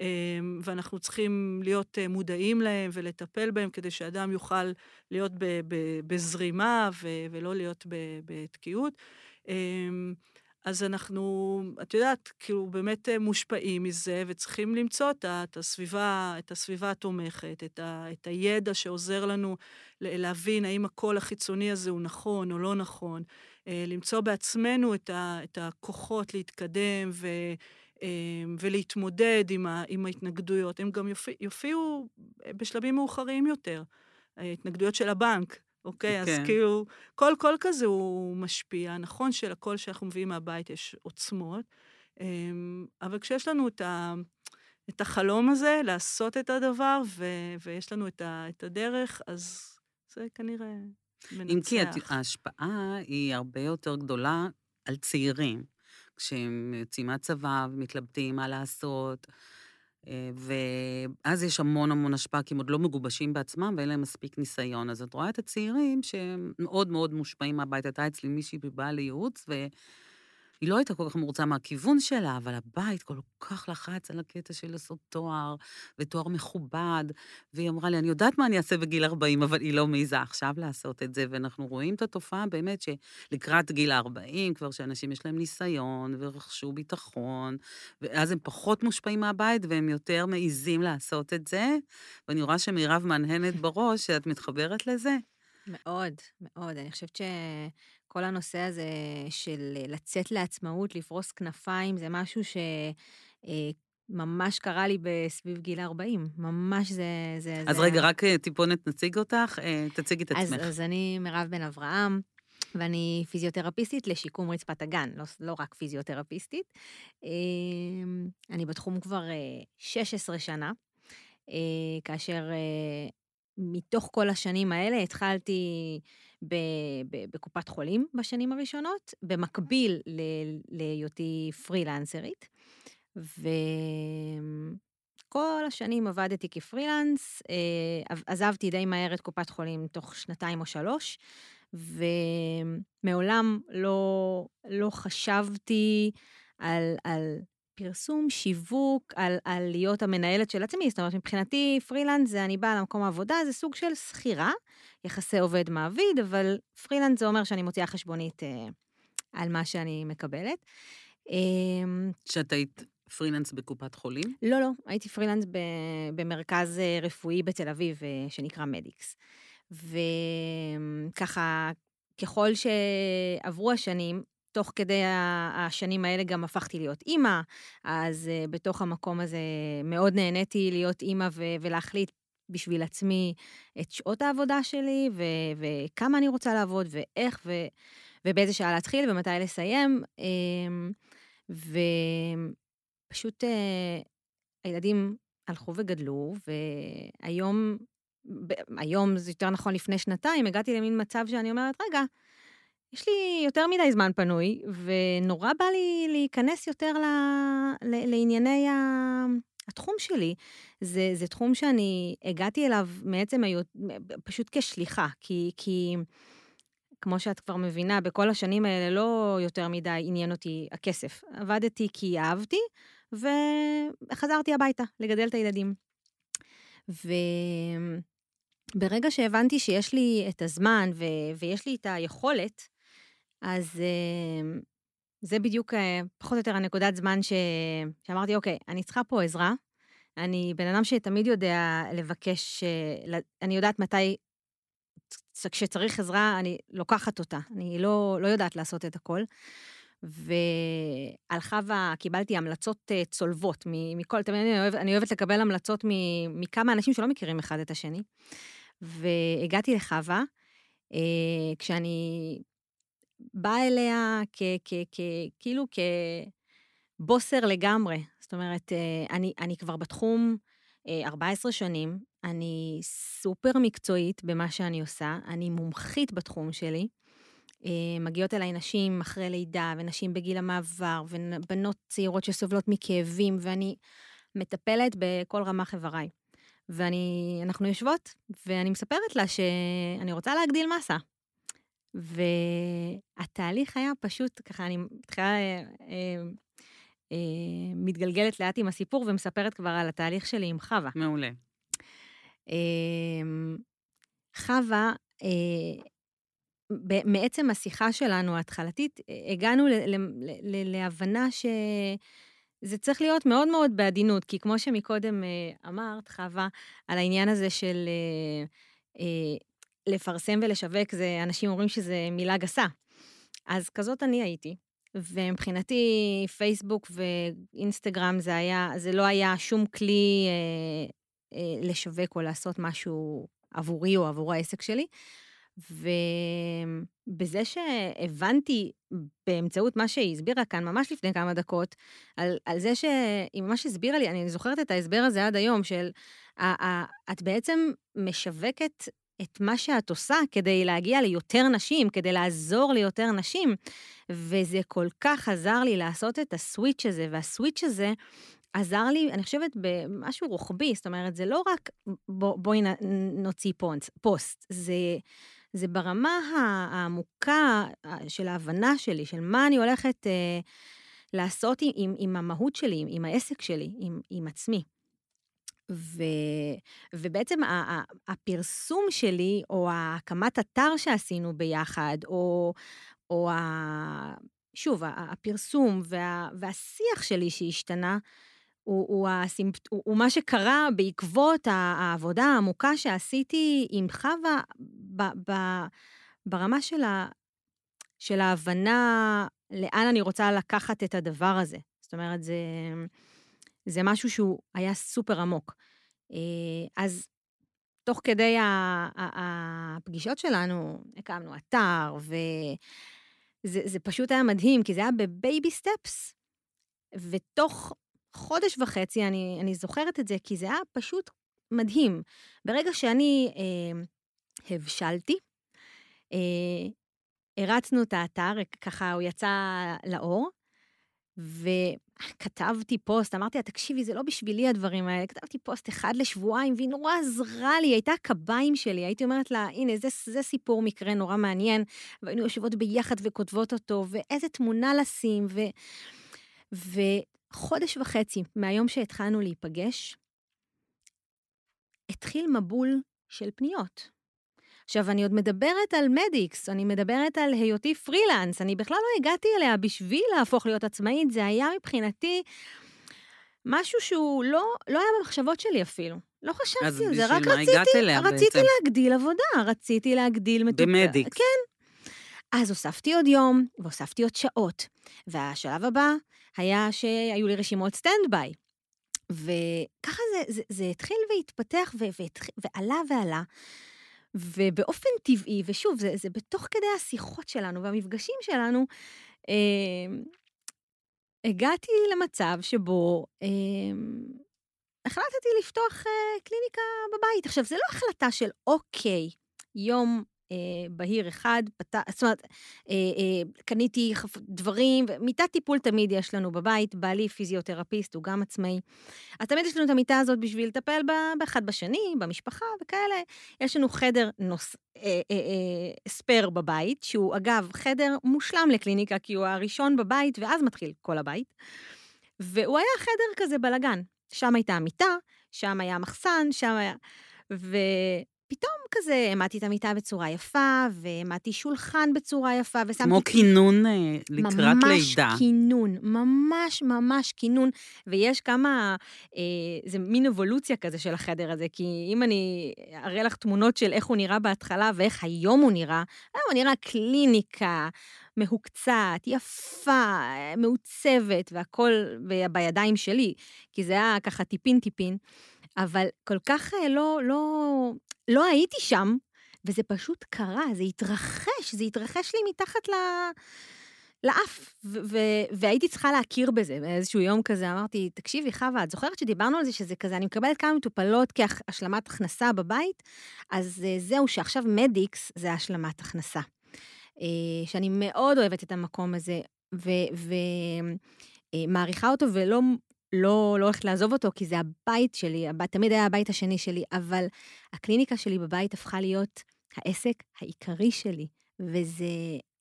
אמ, ואנחנו צריכים להיות אה, מודעים להם ולטפל בהם כדי שאדם יוכל להיות ב- ב- בזרימה ו- ולא להיות בתקיעות. אמ, אז אנחנו, את יודעת, כאילו באמת אה, מושפעים מזה, וצריכים למצוא את, את, הסביבה, את הסביבה התומכת, את, ה, את הידע שעוזר לנו להבין האם הקול החיצוני הזה הוא נכון או לא נכון, אה, למצוא בעצמנו את, ה, את הכוחות להתקדם ו, אה, ולהתמודד עם, ה, עם ההתנגדויות. הם גם יופיע, יופיעו בשלבים מאוחרים יותר, ההתנגדויות של הבנק. אוקיי? אז כן. כאילו, כל קול כזה הוא משפיע. נכון שלקול שאנחנו מביאים מהבית יש עוצמות, אמ, אבל כשיש לנו את, ה, את החלום הזה לעשות את הדבר, ו, ויש לנו את, ה, את הדרך, אז זה כנראה מנצח. אם כי ההשפעה היא הרבה יותר גדולה על צעירים, כשהם יוצאים מהצבא ומתלבטים מה לעשות, ואז יש המון המון השפעה, כי הם עוד לא מגובשים בעצמם ואין להם מספיק ניסיון. אז את רואה את הצעירים שהם מאוד מאוד מושפעים מהבית. הייתה אצלי מישהי שבאה לייעוץ, והיא לא הייתה כל כך מרוצה מהכיוון שלה, אבל הבית כל כך לחץ על הקטע של לעשות תואר, ותואר מכובד, והיא אמרה לי, אני יודעת מה אני אעשה בגיל 40, אבל היא לא מעיזה עכשיו לעשות את זה, ואנחנו רואים את התופעה באמת שלקראת גיל ה-40, כבר שאנשים יש להם ניסיון, ורכשו ביטחון, ואז הם פחות מושפעים מהבית, והם יותר מעיזים לעשות את זה, ואני רואה שמירב מהנהנת בראש, שאת מתחברת לזה. מאוד, מאוד. אני חושבת שכל הנושא הזה של לצאת לעצמאות, לפרוס כנפיים, זה משהו שממש קרה לי בסביב גיל 40. ממש זה... זה אז זה... רגע, רק אה, טיפונת נציג אותך, אה, תציגי את אז, עצמך. אז אני מירב בן אברהם, ואני פיזיותרפיסטית לשיקום רצפת הגן, לא, לא רק פיזיותרפיסטית. אמ, אני בתחום כבר אה, 16 שנה, אה, כאשר אה, מתוך כל השנים האלה התחלתי בקופת חולים בשנים הראשונות, במקביל להיותי פרילנסרית. וכל השנים עבדתי כפרילנס, אה, עזבתי די מהר את קופת חולים תוך שנתיים או שלוש, ומעולם לא, לא חשבתי על, על פרסום, שיווק, על, על להיות המנהלת של עצמי. זאת אומרת, מבחינתי פרילנס זה אני באה למקום העבודה, זה סוג של שכירה, יחסי עובד-מעביד, אבל פרילנס זה אומר שאני מוציאה חשבונית אה, על מה שאני מקבלת. אה, שאת היית פרילנס בקופת חולים? לא, לא, הייתי פרילנס ב, במרכז אה, רפואי בתל אביב אה, שנקרא מדיקס. וככה, ככל שעברו השנים, תוך כדי השנים האלה גם הפכתי להיות אימא, אז uh, בתוך המקום הזה מאוד נהניתי להיות אימא ולהחליט בשביל עצמי את שעות העבודה שלי, וכמה אני רוצה לעבוד, ואיך, ובאיזה שעה להתחיל ומתי לסיים. אמ, ופשוט uh, הילדים הלכו וגדלו, והיום, היום זה יותר נכון לפני שנתיים, הגעתי למין מצב שאני אומרת, רגע, יש לי יותר מדי זמן פנוי, ונורא בא לי להיכנס יותר ל, ל, לענייני ה, התחום שלי. זה, זה תחום שאני הגעתי אליו מעצם היות, פשוט כשליחה, כי, כי כמו שאת כבר מבינה, בכל השנים האלה לא יותר מדי עניין אותי הכסף. עבדתי כי אהבתי, וחזרתי הביתה לגדל את הילדים. וברגע שהבנתי שיש לי את הזמן ו... ויש לי את היכולת, אז uh, זה בדיוק uh, פחות או יותר הנקודת זמן ש... שאמרתי, אוקיי, אני צריכה פה עזרה. אני בן אדם שתמיד יודע לבקש, uh, אני יודעת מתי, כשצריך עזרה, אני לוקחת אותה. אני לא, לא יודעת לעשות את הכל. ועל חווה קיבלתי המלצות uh, צולבות מכל, תמיד אני, אוהב, אני אוהבת לקבל המלצות מכמה אנשים שלא מכירים אחד את השני. והגעתי לחווה, כשאני באה אליה כ, כ, כ, כאילו כבוסר לגמרי. זאת אומרת, אני, אני כבר בתחום 14 שנים, אני סופר מקצועית במה שאני עושה, אני מומחית בתחום שלי. מגיעות אליי נשים אחרי לידה, ונשים בגיל המעבר, ובנות צעירות שסובלות מכאבים, ואני מטפלת בכל רמ"ח איבריי. ואנחנו יושבות, ואני מספרת לה שאני רוצה להגדיל מסה. והתהליך היה פשוט, ככה אני מתחילה אה, אה, מתגלגלת לאט עם הסיפור ומספרת כבר על התהליך שלי עם חווה. מעולה. אמ, חווה, אה, מעצם השיחה שלנו ההתחלתית, אה, הגענו ל- ל- ל- להבנה שזה צריך להיות מאוד מאוד בעדינות, כי כמו שמקודם אה, אמרת, חווה, על העניין הזה של אה, אה, לפרסם ולשווק, זה, אנשים אומרים שזה מילה גסה. אז כזאת אני הייתי. ומבחינתי פייסבוק ואינסטגרם זה היה, זה לא היה שום כלי אה, אה, לשווק או לעשות משהו עבורי או עבור העסק שלי. ובזה שהבנתי באמצעות מה שהיא הסבירה כאן ממש לפני כמה דקות, על, על זה שהיא ממש הסבירה לי, אני זוכרת את ההסבר הזה עד היום, של ה, ה, את בעצם משווקת את מה שאת עושה כדי להגיע ליותר נשים, כדי לעזור ליותר נשים, וזה כל כך עזר לי לעשות את הסוויץ' הזה, והסוויץ' הזה עזר לי, אני חושבת, במשהו רוחבי, זאת אומרת, זה לא רק בוא, בואי נוציא פונס, פוסט, זה, זה ברמה העמוקה של ההבנה שלי, של מה אני הולכת אה, לעשות עם, עם, עם המהות שלי, עם, עם העסק שלי, עם, עם עצמי. ו, ובעצם הפרסום שלי, או הקמת אתר שעשינו ביחד, או, או ה, שוב, הפרסום וה, והשיח שלי שהשתנה, הוא, הוא, הסימפ... הוא, הוא מה שקרה בעקבות העבודה העמוקה שעשיתי עם חווה ב, ב, ברמה של, ה, של ההבנה לאן אני רוצה לקחת את הדבר הזה. זאת אומרת, זה, זה משהו שהוא היה סופר עמוק. אה, אז תוך כדי הפגישות שלנו, הקמנו אתר, וזה פשוט היה מדהים, כי זה היה בבייבי סטפס. ותוך חודש וחצי, אני, אני זוכרת את זה, כי זה היה פשוט מדהים. ברגע שאני אה, הבשלתי, אה, הרצנו את האתר, ככה הוא יצא לאור, וכתבתי פוסט, אמרתי לה, תקשיבי, זה לא בשבילי הדברים האלה, כתבתי פוסט אחד לשבועיים, והיא נורא עזרה לי, הייתה הקביים שלי, הייתי אומרת לה, הנה, זה, זה סיפור מקרה נורא מעניין, והיינו יושבות ביחד וכותבות אותו, ואיזה תמונה לשים, ו... וחודש וחצי מהיום שהתחלנו להיפגש, התחיל מבול של פניות. עכשיו, אני עוד מדברת על מדיקס, אני מדברת על היותי פרילנס, אני בכלל לא הגעתי אליה בשביל להפוך להיות עצמאית, זה היה מבחינתי משהו שהוא לא, לא היה במחשבות שלי אפילו. לא חשבתי על זה, רק רציתי, רציתי, הגעת אליה רציתי בעצם? להגדיל עבודה, רציתי להגדיל מטופל. במדיקס. כן. אז הוספתי עוד יום, והוספתי עוד שעות. והשלב הבא היה שהיו לי רשימות stand by. וככה זה, זה, זה התחיל והתפתח ו, והתחיל, ועלה ועלה. ובאופן טבעי, ושוב, זה, זה בתוך כדי השיחות שלנו והמפגשים שלנו, אה, הגעתי למצב שבו אה, החלטתי לפתוח אה, קליניקה בבית. עכשיו, זה לא החלטה של אוקיי, יום בהיר אחד, פת... זאת אומרת, אה, אה, קניתי. דברים, מיטת טיפול תמיד יש לנו בבית, בעלי פיזיותרפיסט, הוא גם עצמאי. אז תמיד יש לנו את המיטה הזאת בשביל לטפל באחד בשני, במשפחה וכאלה. יש לנו חדר נוס... אה, אה, אה, ספייר בבית, שהוא אגב חדר מושלם לקליניקה, כי הוא הראשון בבית, ואז מתחיל כל הבית. והוא היה חדר כזה בלגן. שם הייתה המיטה, שם היה מחסן, שם היה... פתאום כזה העמדתי את המיטה בצורה יפה, והעמדתי שולחן בצורה יפה, ושמתי... כמו כינון אה, לקראת ממש לידה. ממש כינון, ממש ממש כינון. ויש כמה, אה, זה מין אבולוציה כזה של החדר הזה, כי אם אני אראה לך תמונות של איך הוא נראה בהתחלה ואיך היום הוא נראה, היום הוא נראה קליניקה. מהוקצעת, יפה, מעוצבת, והכול בידיים שלי, כי זה היה ככה טיפין-טיפין. אבל כל כך אה, לא, לא, לא הייתי שם, וזה פשוט קרה, זה התרחש, זה התרחש לי מתחת ל... לאף, והייתי צריכה להכיר בזה. באיזשהו יום כזה אמרתי, תקשיבי, חווה, את זוכרת שדיברנו על זה שזה כזה, אני מקבלת כמה מטופלות כהשלמת הכנסה בבית, אז אה, זהו, שעכשיו מדיקס זה השלמת הכנסה. אה, שאני מאוד אוהבת את המקום הזה, ומעריכה אותו ולא לא, לא הולכת לעזוב אותו, כי זה הבית שלי, הבית, תמיד היה הבית השני שלי, אבל הקליניקה שלי בבית הפכה להיות העסק העיקרי שלי, וזה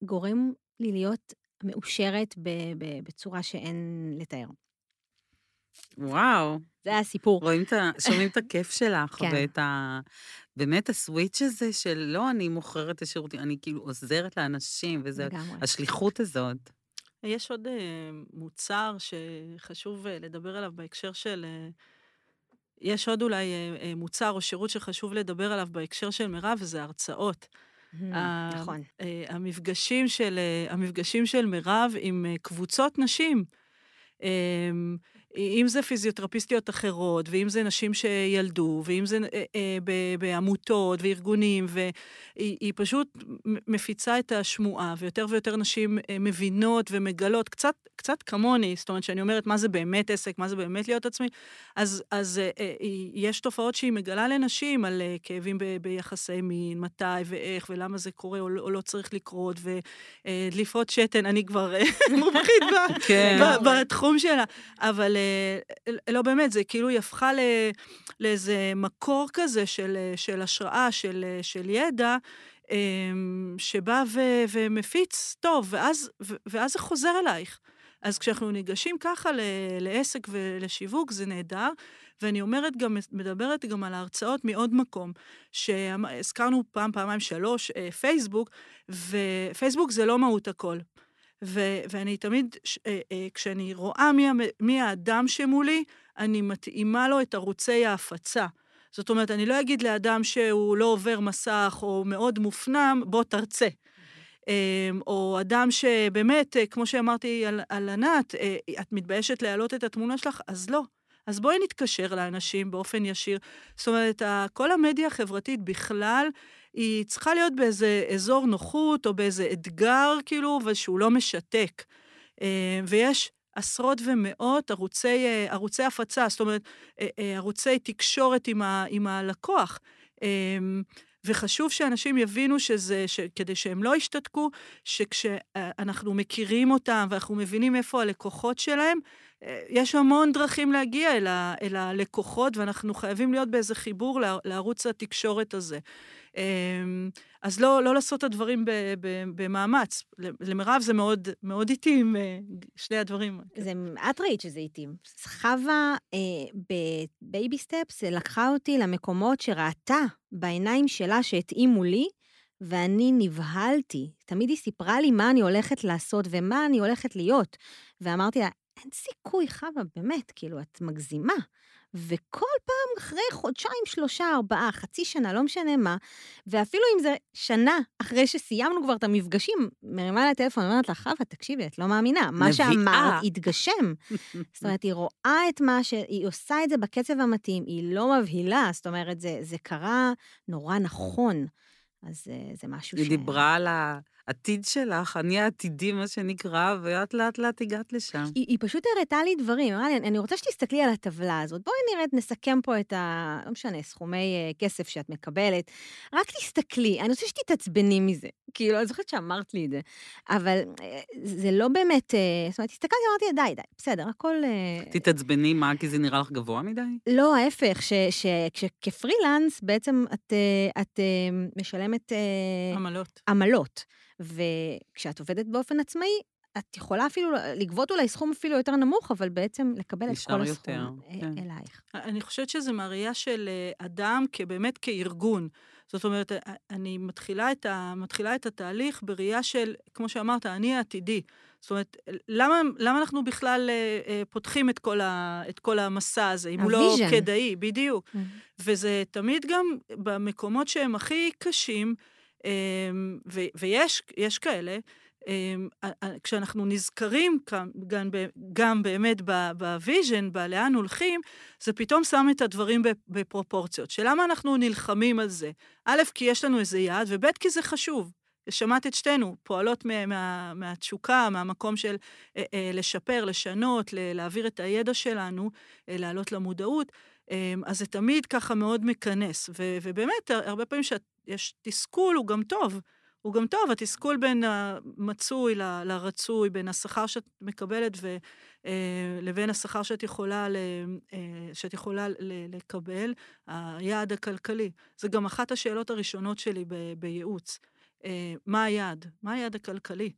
גורם לי להיות מאושרת ב, ב, בצורה שאין לתאר. וואו. זה הסיפור. רואים את ה... שומעים את הכיף שלך, כן. ואת ה... באמת הסוויץ' הזה של לא אני מוכרת את השירותים, אני כאילו עוזרת לאנשים, וזה... לגמרי. השליחות הזאת. יש עוד אה, מוצר שחשוב אה, לדבר עליו בהקשר של... אה, יש עוד אולי אה, אה, מוצר או שירות שחשוב לדבר עליו בהקשר של מירב, וזה הרצאות. ה- נכון. המפגשים של, המפגשים של מירב עם קבוצות נשים. אם זה פיזיותרפיסטיות אחרות, ואם זה נשים שילדו, ואם זה אה, אה, בעמותות וארגונים, והיא היא פשוט מפיצה את השמועה, ויותר ויותר נשים אה, מבינות ומגלות, קצת, קצת כמוני, זאת אומרת, שאני אומרת מה זה באמת עסק, מה זה באמת להיות עצמי, אז, אז אה, אה, יש תופעות שהיא מגלה לנשים על אה, כאבים ב- ביחסי מין, מתי ואיך, ולמה זה קורה או, לא- או לא צריך לקרות, ודליפות שתן, אני כבר אה, מומחית כן. בתחום שלה. אבל אה, לא באמת, זה כאילו היא הפכה ל- לאיזה מקור כזה של, אה, של השראה, של, אה, של ידע, אה, שבא ו- ומפיץ טוב, ואז, ואז זה חוזר אלייך. אז כשאנחנו ניגשים ככה ל- לעסק ולשיווק, זה נהדר. ואני אומרת גם, מדברת גם על ההרצאות מעוד מקום, שהזכרנו פעם, פעמיים, שלוש, אה, פייסבוק, ופייסבוק זה לא מהות הכל. ו- ואני תמיד, ש- אה, אה, כשאני רואה מי, מי האדם שמולי, אני מתאימה לו את ערוצי ההפצה. זאת אומרת, אני לא אגיד לאדם שהוא לא עובר מסך או מאוד מופנם, בוא תרצה. אמ, או אדם שבאמת, אה, כמו שאמרתי על, על ענת, אה, את מתביישת להעלות את התמונה שלך, אז לא. אז בואי נתקשר לאנשים באופן ישיר. זאת אומרת, כל המדיה החברתית בכלל, היא צריכה להיות באיזה אזור נוחות או באיזה אתגר, כאילו, ושהוא לא משתק. אה, ויש עשרות ומאות ערוצי, אה, ערוצי הפצה, זאת אומרת, אה, ערוצי תקשורת עם, ה, עם הלקוח. וחשוב שאנשים יבינו שזה, ש, כדי שהם לא ישתתקו, שכשאנחנו מכירים אותם ואנחנו מבינים איפה הלקוחות שלהם, יש המון דרכים להגיע אל, ה, אל הלקוחות, ואנחנו חייבים להיות באיזה חיבור לער- לערוץ התקשורת הזה. אמ, אז לא, לא לעשות את הדברים ב, ב, במאמץ. למירב זה מאוד, מאוד איטי עם אה, שני הדברים. זה, את ראית שזה איטי. חווה אה, בבייבי סטפס לקחה אותי למקומות שראתה בעיניים שלה שהתאימו לי, ואני נבהלתי. תמיד היא סיפרה לי מה אני הולכת לעשות ומה אני הולכת להיות. ואמרתי לה, אין סיכוי, חווה, באמת, כאילו, את מגזימה. וכל פעם אחרי חודשיים, שלושה, ארבעה, חצי שנה, לא משנה מה, ואפילו אם זה שנה אחרי שסיימנו כבר את המפגשים, מרימה לה טלפון, אומרת לה, חווה, תקשיבי, את לא מאמינה, מה. שאמרת התגשם. זאת אומרת, היא רואה את מה ש... היא עושה את זה בקצב המתאים, היא לא מבהילה, זאת אומרת, זה, זה קרה נורא נכון. אז אה, זה משהו היא ש... דיברה על העתיד שלך, אני העתידי, מה שנקרא, ואת לאט לאט הגעת לשם. היא, היא פשוט הראתה לי דברים, אמרה לי, אני רוצה שתסתכלי על הטבלה הזאת, בואי נראה, נסכם פה את ה... לא משנה, סכומי אה, כסף שאת מקבלת, רק תסתכלי, אני רוצה שתתעצבני מזה. כאילו, אני זוכרת שאמרת לי את זה, אבל אה, זה לא באמת, אה, זאת אומרת, הסתכלתי, אמרתי, די, די, בסדר, הכל... אה, תתעצבני, מה? כי זה נראה לך גבוה מדי? לא, ההפך, ש- ש- כשכפרילנס, בעצם את, את אה, משלמת אה, עמלות. עמלות, וכשאת עובדת באופן עצמאי, את יכולה אפילו לגבות אולי סכום אפילו יותר נמוך, אבל בעצם לקבל את כל יותר, הסכום אה, כן. אלייך. אני חושבת שזה מהראייה של אה, אדם כבאמת כארגון. זאת אומרת, אה, אני מתחילה את, ה, מתחילה את התהליך בראייה של, כמו שאמרת, אני העתידי. זאת אומרת, למה, למה אנחנו בכלל אה, אה, פותחים את כל, ה, את כל המסע הזה, אם הוא לא. כדאי, בדיוק. וזה תמיד גם במקומות שהם הכי קשים, ויש יש כאלה, אמ, כשאנחנו נזכרים כאן, גם, באמת ב vision, בלאן הולכים, זה פתאום שם את הדברים בפ- בפרופורציות. של למה אנחנו נלחמים על זה? א', כי יש לנו איזה יעד, וב', כי זה חשוב. שמעת את שתינו, פועלות מה, מה, מהתשוקה, מהמקום של אה, אה, לשפר, לשנות, ל- להעביר את הידע שלנו, אה, להעלות למודעות. אמ, אז זה תמיד ככה מאוד מכנס. ו- ובאמת, הרבה פעמים שיש תסכול, הוא גם טוב. הוא גם טוב, התסכול בין המצוי ל- לרצוי, בין השכר שאת מקבלת ו, אה, לבין השכר שאת יכולה, ל, אה, שאת יכולה ל- לקבל, היעד הכלכלי. זה גם אחת השאלות הראשונות שלי ב- בייעוץ. אה, מה היעד? מה היעד הכלכלי?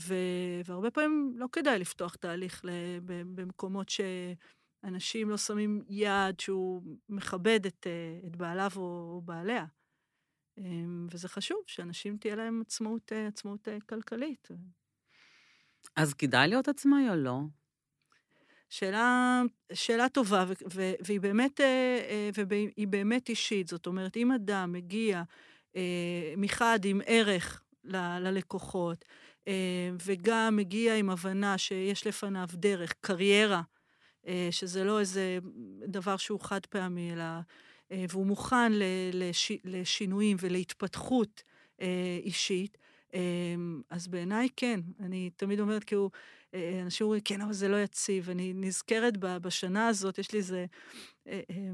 ו- והרבה פעמים לא כדאי לפתוח תהליך ל- במקומות ש... אנשים לא שמים יעד שהוא מכבד את, אה, את בעליו או בעליה. אמ, וזה חשוב, שאנשים תהיה להם עצמאות, אה, עצמאות אה, כלכלית. אז כדאי להיות עצמאי או לא? שאלה, שאלה טובה, ו, ו, והיא, באמת, אה, והיא באמת אישית. זאת אומרת, אם אדם מגיע מחד עם ערך ל, ללקוחות, וגם מגיע עם הבנה שיש לפניו דרך, קריירה, שזה לא איזה דבר שהוא חד פעמי, אלא... אה, והוא מוכן לש, לשינויים ולהתפתחות אה, אישית, אה, אז בעיניי כן. אני תמיד אומרת, כאילו, אנשים אומרים, כן, אבל זה לא יציב. אני נזכרת בשנה הזאת, יש לי איזה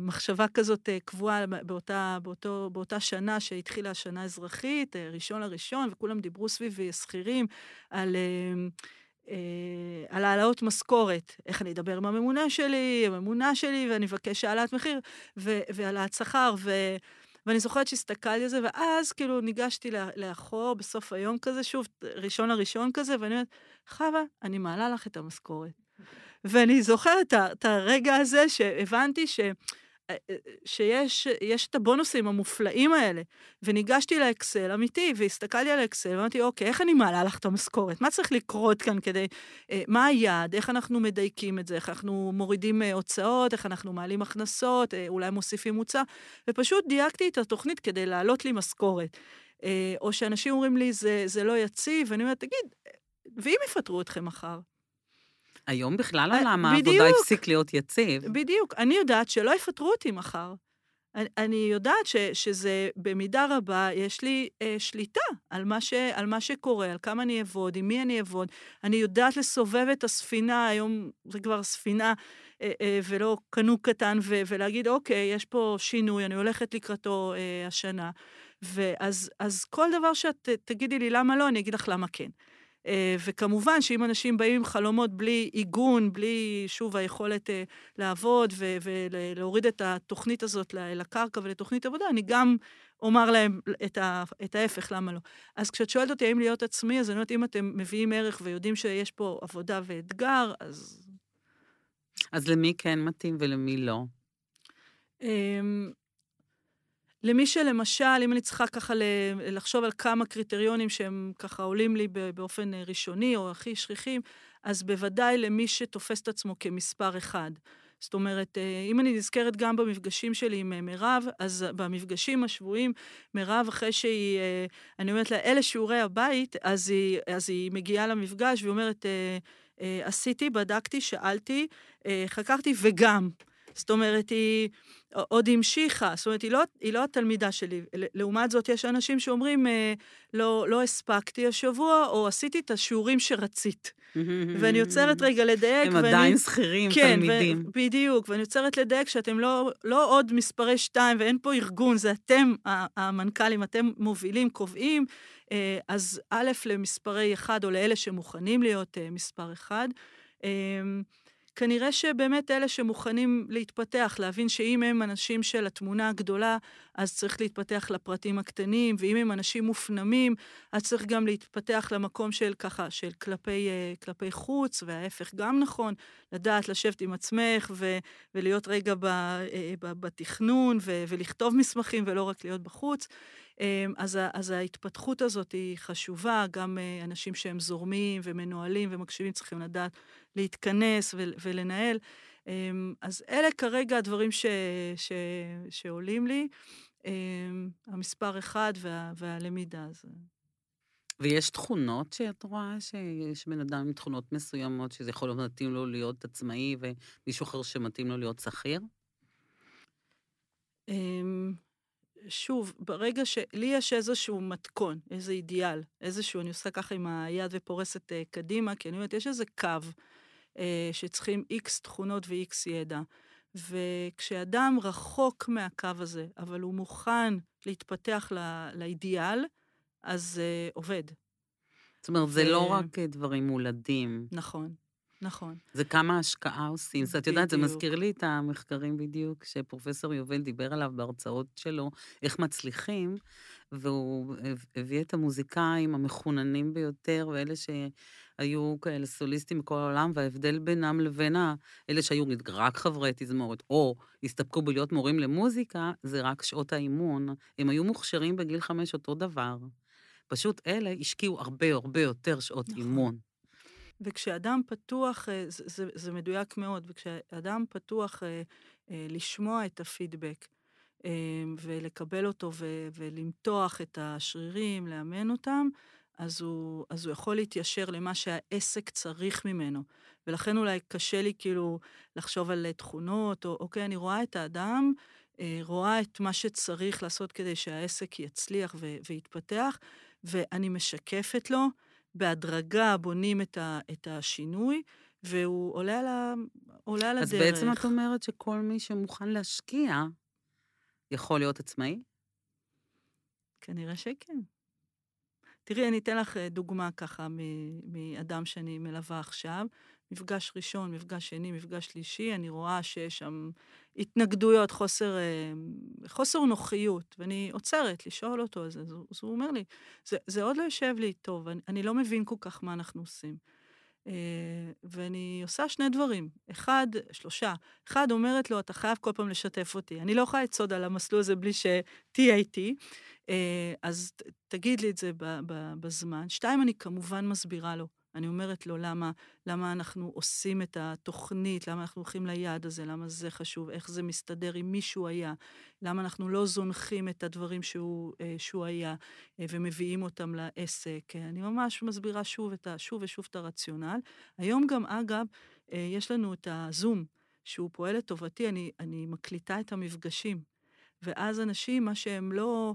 מחשבה כזאת קבועה באותה, באותו, באותה שנה שהתחילה השנה האזרחית, ראשון לראשון, וכולם דיברו סביבי, שכירים, על... אה, על העלאות משכורת, איך אני אדבר עם הממונה שלי, הממונה שלי, ואני אבקש העלאת מחיר, והעלאת שכר, ו... ואני זוכרת שהסתכלתי על זה, ואז כאילו ניגשתי לאחור בסוף היום כזה, שוב, ראשון לראשון כזה, ואני אומרת, חווה, אני מעלה לך את המשכורת. ואני זוכרת את הרגע הזה שהבנתי ש... אה, אה, שיש את הבונוסים המופלאים האלה. וניגשתי לאקסל אמיתי, והסתכלתי על האקסל, ואמרתי, אוקיי, איך אני מעלה לך את המשכורת? מה צריך לקרות כאן כדי... אה, מה היעד? איך אנחנו מדייקים את זה? איך אנחנו מורידים הוצאות? איך אנחנו מעלים הכנסות? אולי מוסיפים מוצא? ופשוט דייקתי את התוכנית כדי להעלות לי משכורת. או שאנשים אומרים לי, זה, זה לא יציב, ואני אומרת, תגיד, ואם יפטרו אתכם מחר? היום בכלל עולם העבודה הפסיק להיות יציב. בדיוק. אני יודעת שלא יפטרו אותי מחר. אני, אני יודעת ש, שזה במידה רבה, יש לי אה, שליטה על מה, ש, על מה שקורה, על כמה אני אעבוד, עם מי אני אעבוד. אני יודעת לסובב את הספינה, היום זה כבר ספינה אה, אה, ולא קנוק קטן, ו, ולהגיד, אוקיי, יש פה שינוי, אני הולכת לקראתו אה, השנה. ואז אז כל דבר שאת תגידי לי למה לא, אני אגיד לך למה כן. אה, וכמובן שאם אנשים באים עם חלומות בלי עיגון, בלי, שוב, היכולת אה, לעבוד ולהוריד את התוכנית הזאת לקרקע ולתוכנית עבודה, אני גם אומר להם את, ה, את ההפך, למה לא. אז כשאת שואלת אותי האם להיות עצמי, אז אני אומרת, אם אתם מביאים ערך ויודעים שיש פה עבודה ואתגר, אז... אז למי כן מתאים ולמי לא? למי שלמשל, אם אני צריכה ככה לחשוב על כמה קריטריונים שהם ככה עולים לי באופן אה, ראשוני או הכי שכיחים, אז בוודאי למי שתופס את עצמו כמספר אחד. זאת אומרת, אה, אם אני נזכרת גם במפגשים שלי עם אה, מירב, אז במפגשים השבועיים, מירב, אחרי שהיא, אני אומרת לה, אלה שיעורי הבית, אז היא, אז היא מגיעה למפגש והיא אומרת, עשיתי, בדקתי, שאלתי, חקרתי וגם. זאת אומרת, היא עוד המשיכה, זאת אומרת, היא לא, היא לא התלמידה שלי. לעומת זאת, יש אנשים שאומרים, אה, לא, לא הספקתי השבוע, או עשיתי את השיעורים שרצית. ואני עוצרת רגע לדייק. הם ואני, עדיין שכירים, כן, תלמידים. ו, בדיוק, ואני עוצרת לדייק שאתם לא, לא עוד מספרי שתיים, ואין פה ארגון, זה אתם, המנכ"לים, אתם מובילים, קובעים. אה, אז א', למספרי אחד, או לאלה שמוכנים להיות אה, מספר אחד. כנראה שבאמת אלה שמוכנים להתפתח, להבין שאם הם אנשים של התמונה הגדולה, אז צריך להתפתח לפרטים הקטנים, ואם הם אנשים מופנמים, אז צריך גם להתפתח למקום של ככה, של כלפי, אה, כלפי חוץ, וההפך גם נכון, לדעת לשבת עם עצמך ו, ולהיות רגע ב, אה, ב, בתכנון ו, ולכתוב מסמכים ולא רק להיות בחוץ. אמ, אז, אז ההתפתחות הזאת היא חשובה, גם אה, אנשים שהם זורמים ומנוהלים ומקשיבים צריכים לדעת להתכנס ולנהל. אמ, אז אלה כרגע הדברים ש, ש, שעולים לי. אמ, המספר אחד וה, והלמידה. הזה. ויש תכונות שאת רואה שיש בן אדם עם תכונות מסוימות, שזה יכול להיות מתאים לו להיות עצמאי ומישהו אחר שמתאים לו להיות שכיר? שוב, ברגע שלי יש איזשהו מתכון, איזה אידיאל, איזשהו, אני עושה ככה עם היד ופורסת uh, קדימה, כי אני אומרת, יש איזה קו uh, שצריכים איקס תכונות ואיקס ידע. וכשאדם רחוק מהקו הזה, אבל הוא מוכן להתפתח לא, לאידיאל, אז uh, עובד. זאת אומרת, ו... זה לא רק דברים מולדים. נכון. נכון. זה כמה השקעה עושים. זאת יודעת, זה מזכיר לי את המחקרים בדיוק, שפרופסור יובל דיבר עליו בהרצאות שלו, איך מצליחים, והוא הביא את המוזיקאים המחוננים ביותר, ואלה היו כאלה סוליסטים בכל העולם, וההבדל בינם לבין אלה שהיו רק חברי תזמורת, או הסתפקו בלהיות מורים למוזיקה, זה רק שעות האימון. הם היו מוכשרים בגיל חמש אותו דבר. פשוט אלה השקיעו הרבה הרבה יותר שעות נכון. אימון. וכשאדם פתוח, אה, זה, זה, זה מדויק מאוד, וכשאדם פתוח אה, אה, לשמוע את הפידבק ולקבל אותו ו, ולמתוח את השרירים, לאמן אותם, אז הוא, אז הוא יכול להתיישר למה שהעסק צריך ממנו. ולכן אולי קשה לי כאילו לחשוב על תכונות, או אוקיי, אני רואה את האדם, אה, רואה את מה שצריך לעשות כדי שהעסק יצליח ו, ויתפתח, ואני משקפת לו, בהדרגה בונים את, ה, את השינוי, והוא עולה על, ה, עולה על אז הדרך. בעצם את אומרת שכל מי שמוכן להשקיע יכול להיות עצמאי? כנראה שכן. תראי, אני אתן לך אה, דוגמה ככה מאדם שאני מלווה עכשיו. מפגש ראשון, מפגש שני, מפגש שלישי, אני רואה שיש שם התנגדויות, חוסר, אה, חוסר נוחיות, ואני עוצרת לשאול אותו, אז, אז, אז הוא אומר לי, זה, זה עוד לא יושב לי טוב, אני, אני לא מבין כל כך מה אנחנו עושים. אה, ואני עושה שני דברים. אחד, שלושה. אחד, אומרת לו, אתה חייב כל פעם לשתף אותי. אני לא יכולה לצעוד על המסלול הזה בלי שתהיה איתי. אה, אז תגיד לי את זה בזמן. שתיים, אני כמובן מסבירה לו. אני אומרת לו למה, למה אנחנו עושים את התוכנית, למה אנחנו הולכים ליעד הזה, למה זה חשוב, איך זה מסתדר עם מי שהוא היה, למה אנחנו לא זונחים את הדברים שהוא, אה, שהוא היה אה, ומביאים אותם לעסק. אני ממש מסבירה שוב, את ה, שוב ושוב את הרציונל. היום גם, אגב, אה, יש לנו את הזום, שהוא פועל לטובתי, אני, אני מקליטה את המפגשים. ואז אנשים, מה שהם לא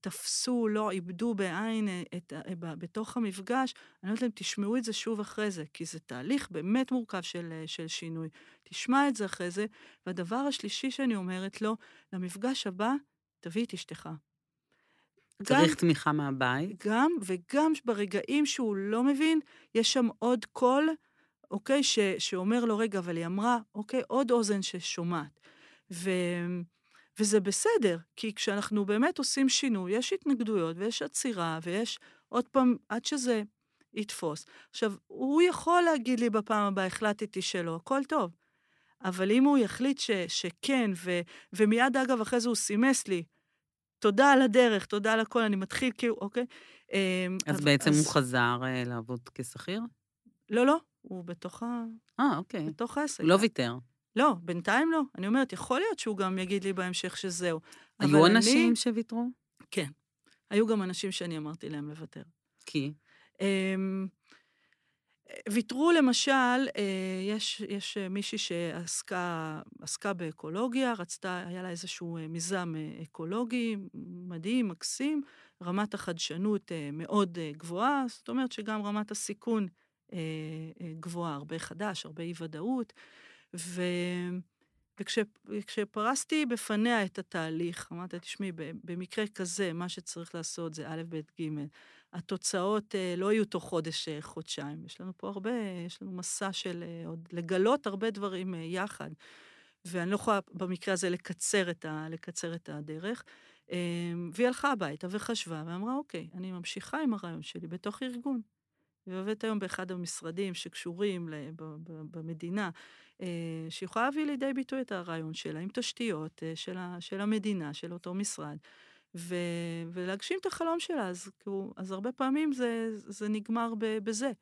תפסו, לא עיבדו בעין אה, את, אה, בתוך המפגש, אני אומרת להם, תשמעו את זה שוב אחרי זה, כי זה תהליך באמת מורכב של, אה, של שינוי. תשמע את זה אחרי זה. והדבר השלישי שאני אומרת לו, למפגש הבא, תביא את אשתך. צריך תמיכה מהבית? גם, וגם ברגעים שהוא לא מבין, יש שם עוד קול, אוקיי, ש, שאומר לו, רגע, אבל היא אמרה, אוקיי, עוד אוזן ששומעת. ו, וזה בסדר, כי כשאנחנו באמת עושים שינוי, יש התנגדויות ויש עצירה ויש עוד פעם, עד שזה יתפוס. עכשיו, הוא יכול להגיד לי בפעם הבאה, החלטתי שלא, הכל טוב. אבל אם הוא יחליט ש, שכן, ו, ומיד, אגב, אחרי זה הוא סימס לי, תודה על הדרך, תודה על הכל, אני מתחיל כאילו, אוקיי? אמ, אז בעצם הוא חזר אה, לעבוד כשכיר? לא, לא, הוא בתוך, ה... אה, אוקיי. בתוך העסק. הוא לא ויתר. לא, בינתיים לא. אני אומרת, יכול להיות שהוא גם יגיד לי בהמשך שזהו. היו אני- אנשים שוויתרו? כן. היו גם אנשים שאני אמרתי להם לוותר. כי? אמ, ויתרו למשל, אה, יש, יש אה, מישהי שעסקה עסקה באקולוגיה, רצתה, היה לה איזשהו אה, מיזם אקולוגי מדהים, מקסים, רמת החדשנות מאוד גבוהה, זאת אומרת שגם רמת הסיכון גבוהה, הרבה חדש, הרבה אי-ודאות. ו... וכש, וכשפרסתי בפניה את התהליך, אמרתי, תשמעי, במקרה כזה, מה שצריך לעשות זה א', ב', ג', התוצאות אה, לא יהיו תוך חודש, אה. יש לנו פה הרבה, יש לנו מסע של אה, עוד לגלות הרבה דברים יחד. ואני לא יכולה במקרה הזה לקצר את, ה, לקצר את הדרך. והיא הלכה הביתה וחשבה ואמרה, אוקיי, אני ממשיכה עם הרעיון שלי בתוך ארגון. היא עובדת היום באחד המשרדים שקשורים במדינה, אה, שיכולה להביא לידי ביטוי את הרעיון שלה עם תשתיות אה, של, ה, של המדינה, של אותו משרד, ו, ולהגשים את החלום שלה. אז, כאילו, אז הרבה פעמים זה, זה נגמר בזה,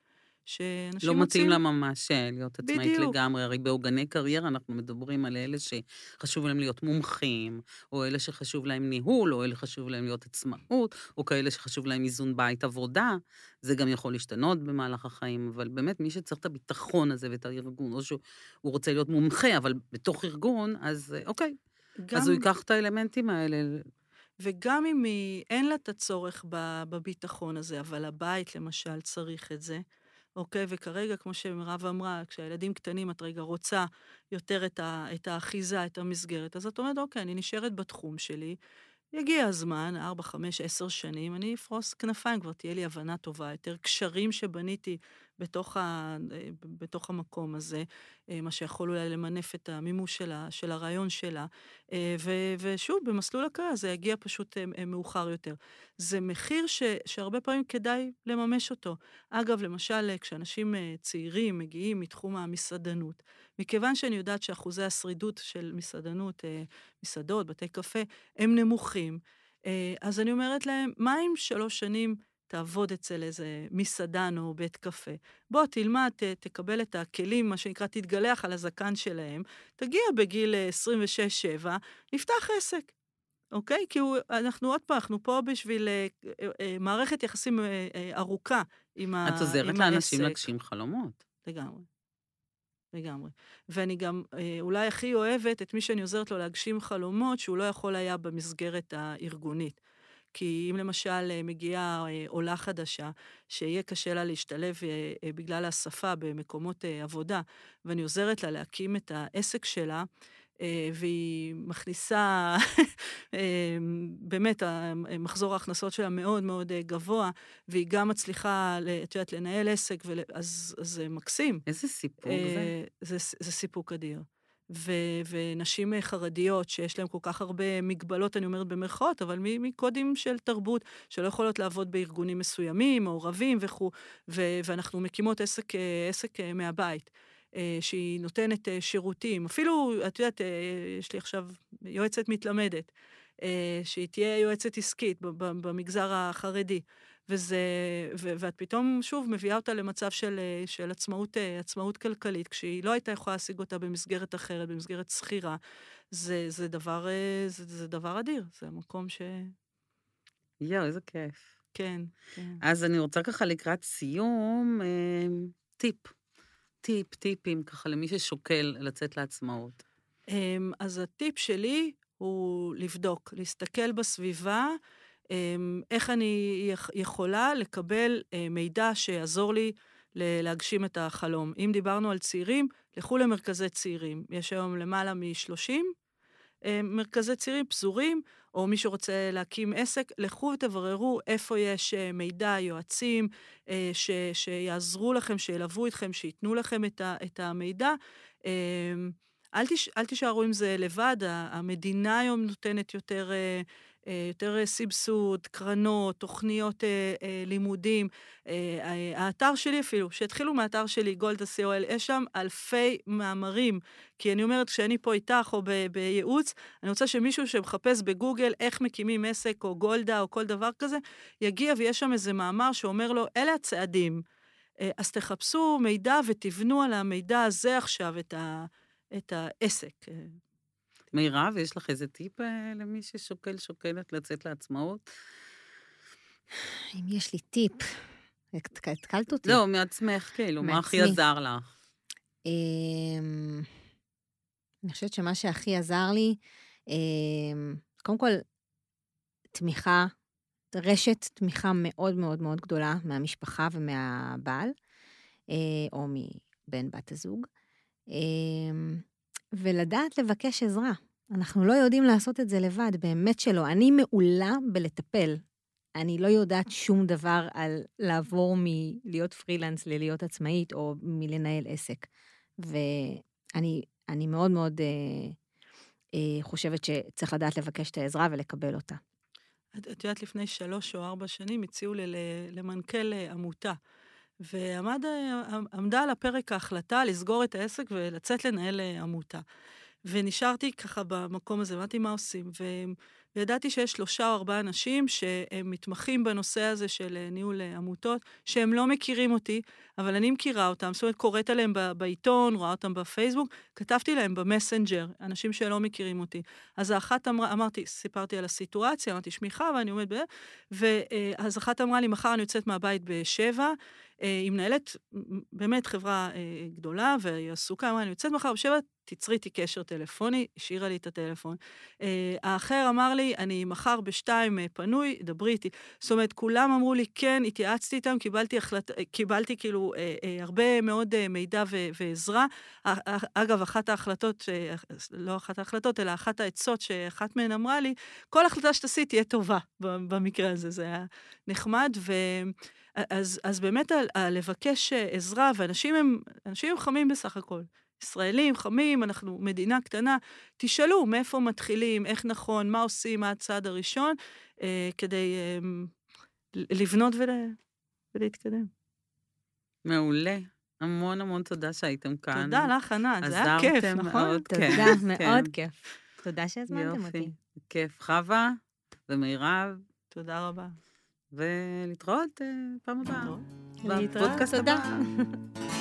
שאנשים לא מתאים מוצאים- לה ממש אה, להיות עצמאית בדיוק. לגמרי. הרי בעוגני קריירה אנחנו מדברים על אלה שחשוב להם להיות מומחים, או אלה שחשוב להם ניהול, או אלה שחשוב להם להיות עצמאות, או כאלה שחשוב להם איזון בית עבודה. זה גם יכול להשתנות במהלך החיים, אבל באמת, מי שצריך את הביטחון הזה ואת הארגון, או שהוא הוא רוצה להיות מומחה, אבל בתוך ארגון, אז אה, אוקיי. גם, אז הוא ייקח את האלמנטים האלה. וגם אם היא, אין לה את הצורך בביטחון הזה, אבל הבית למשל צריך את זה, אוקיי? וכרגע, כמו שמירב אמרה, כשהילדים קטנים את רגע רוצה יותר את, ה, את האחיזה, את המסגרת, אז את אומרת, אוקיי, אני נשארת בתחום שלי, יגיע הזמן, 4, 5, 10 שנים, אני אפרוס כנפיים, כבר תהיה לי הבנה טובה יותר, קשרים שבניתי בתוך, ה, אה, בתוך המקום הזה, אה, מה שיכול אולי למנף את המימוש של, ה, של הרעיון שלה. אה, ו, ושוב, במסלול הקריירה זה יגיע פשוט מאוחר יותר. זה מחיר ש, שהרבה פעמים כדאי לממש אותו. אגב, למשל, כשאנשים צעירים מגיעים מתחום המסעדנות, מכיוון שאני יודעת שאחוזי השרידות של מסעדנות, מסעדות, בתי קפה, הם נמוכים, אז אני אומרת להם, מה אם שלוש שנים תעבוד אצל איזה מסעדן או בית קפה. בוא, תלמד, ת, תקבל את הכלים, מה שנקרא, תתגלח על הזקן שלהם, תגיע בגיל 26-7, נפתח עסק. אוקיי? כי הוא, אנחנו עוד פעם, אנחנו פה בשביל אה, אה, אה, מערכת יחסים אה, אה, ארוכה עם, ה, את עוזרת לאנשים להגשים חלומות. לגמרי. לגמרי. ואני גם אה, אולי הכי אוהבת את מי שאני עוזרת לו להגשים חלומות שהוא לא יכול היה במסגרת הארגונית. כי אם למשל אה, מגיעה אה, עולה חדשה, שיהיה קשה לה להשתלב אה, בגלל השפה במקומות עבודה, ואני עוזרת לה להקים את העסק שלה, והיא מכניסה, באמת, מחזור ההכנסות שלה מאוד מאוד גבוה, והיא גם מצליחה, את יודעת, לנהל עסק, אז זה מקסים. איזה סיפוק זה? זה, זה סיפוק אדיר. ו- ונשים חרדיות שיש להן כל כך הרבה מגבלות, אני אומרת במרכאות, אבל מקודים של תרבות, שלא יכולות לעבוד בארגונים מסוימים, מעורבים וכו', ו- ואנחנו מקימות עסק, עסק מהבית. אה, שהיא נותנת אה, שירותים. אפילו, את יודעת, אה, יש לי עכשיו יועצת מתלמדת, שהיא תהיה יועצת עסקית במגזר החרדי. וזה, ו, ואת פתאום, שוב, מביאה אותה למצב של, אה, של עצמאות, אה, עצמאות כלכלית, כשהיא לא הייתה יכולה להשיג אותה במסגרת אחרת, במסגרת שכירה. זה, זה, דבר, אה, זה, זה דבר אדיר, זה מקום ש... יואו, איזה כיף. כן, כן. אז אני רוצה ככה לקראת סיום, טיפ. טיפ, טיפים, ככה למי ששוקל לצאת לעצמאות. אז הטיפ שלי הוא לבדוק, להסתכל בסביבה, איך אני יכולה לקבל אה, מידע שיעזור לי להגשים את החלום. אם דיברנו על צעירים, לכו למרכזי צעירים. יש היום למעלה מ-30 אה, מרכזי צעירים פזורים, או מי שרוצה להקים עסק, לכו ותבררו איפה יש אה, מידע, יועצים, ש, שיעזרו לכם, שילוו אתכם, שייתנו לכם את, ה, את המידע. אמ, אל, תש, אל תישארו עם זה לבד, המדינה היום נותנת יותר יותר אה, סבסוד, קרנות, תוכניות אה, לימודים. האתר שלי אפילו, שהתחילו מהאתר שלי, גולדה co.il, יש שם אלפי מאמרים. כי אני אומרת, כשאני פה איתך או בייעוץ, אני רוצה שמישהו שמחפש בגוגל איך מקימים עסק, או גולדה, או כל דבר כזה, יגיע ויש שם איזה מאמר שאומר לו, אלה הצעדים. אז תחפשו מידע ותבנו על המידע הזה עכשיו את, ה, את העסק. מירב, יש לך איזה טיפ אה, למי ששוקל, שוקלת לצאת לעצמאות? אם יש לי טיפ, התקלת אותי. לא, מעצמך, כאילו, מה הכי עזר לך? אמ, אני חושבת שמה שהכי עזר לי, אמ, קודם כל, תמיכה, רשת תמיכה מאוד מאוד מאוד גדולה מהמשפחה ומהבעל, אה, או מבן בת הזוג. ולדעת לבקש עזרה. אנחנו לא יודעים לעשות את זה לבד, באמת שלא. אני מעולה בלטפל. אני לא יודעת שום דבר על לעבור מלהיות פרילנס ללהיות עצמאית, או מלנהל עסק. ואני מאוד מאוד אה, אה, חושבת שצריך לדעת לבקש את העזרה ולקבל אותה. את, את יודעת, לפני שלוש או ארבע שנים הציעו לי למנכ"ל אה, עמותה. ועמדה על הפרק ההחלטה לסגור את העסק ולצאת לנהל אה, עמותה. ונשארתי ככה במקום הזה, אמרתי מה עושים. ו... וידעתי שיש שלושה או ארבעה אנשים שהם מתמחים בנושא הזה של אה, ניהול אה, עמותות, שהם לא מכירים אותי, אבל אני מכירה אותם, זאת אומרת, קוראת עליהם בעיתון, רואה אותם בפייסבוק, כתבתי להם במסנג'ר, אנשים שלא מכירים אותי. אז האחת אמרה, אמרתי, סיפרתי על הסיטואציה, אמרתי, שמי חווה, אני עומד ב... ואז אחת אמרה לי, מחר אני יוצאת מהבית בשבע, היא מנהלת באמת חברה גדולה, והיא עסוקה, אמרה, אני יוצאת מחר בשבע, תצרי איתי קשר טלפוני, השאירה לי את הטלפון. האחר אמר לי, אני מחר בשתיים אה, פנוי, דברי איתי. זאת אומרת, כולם אמרו לי, כן, התייעצתי איתם, קיבלתי, החלט... קיבלתי כאילו אה, אה, הרבה מאוד אה, מידע ו... ועזרה. אה, אה, אגב, אחת ההחלטות, אה, לא אחת ההחלטות, אלא אחת העצות שאחת מהן אמרה לי, כל החלטה שתעשי תהיה טובה במקרה הזה, זה היה נחמד. ו... אז, אז באמת על, על לבקש אה, עזרה, ואנשים הם, הם חמים בסך הכל. ישראלים, חמים, אנחנו מדינה קטנה, תשאלו מאיפה מתחילים, איך נכון, מה עושים, מה הצעד הראשון, אה, כדי אה, לבנות ול, ולהתקדם. מעולה. המון המון תודה שהייתם כאן. תודה לך, ענת, זה היה כיף, נכון? מאוד, תודה, כן, מאוד כן. כיף. תודה שהזמנתם יופי. אותי. כיף. חווה ומירב, תודה רבה. ולהתראות אה, פעם הבאה. להתראות. תודה. הבא.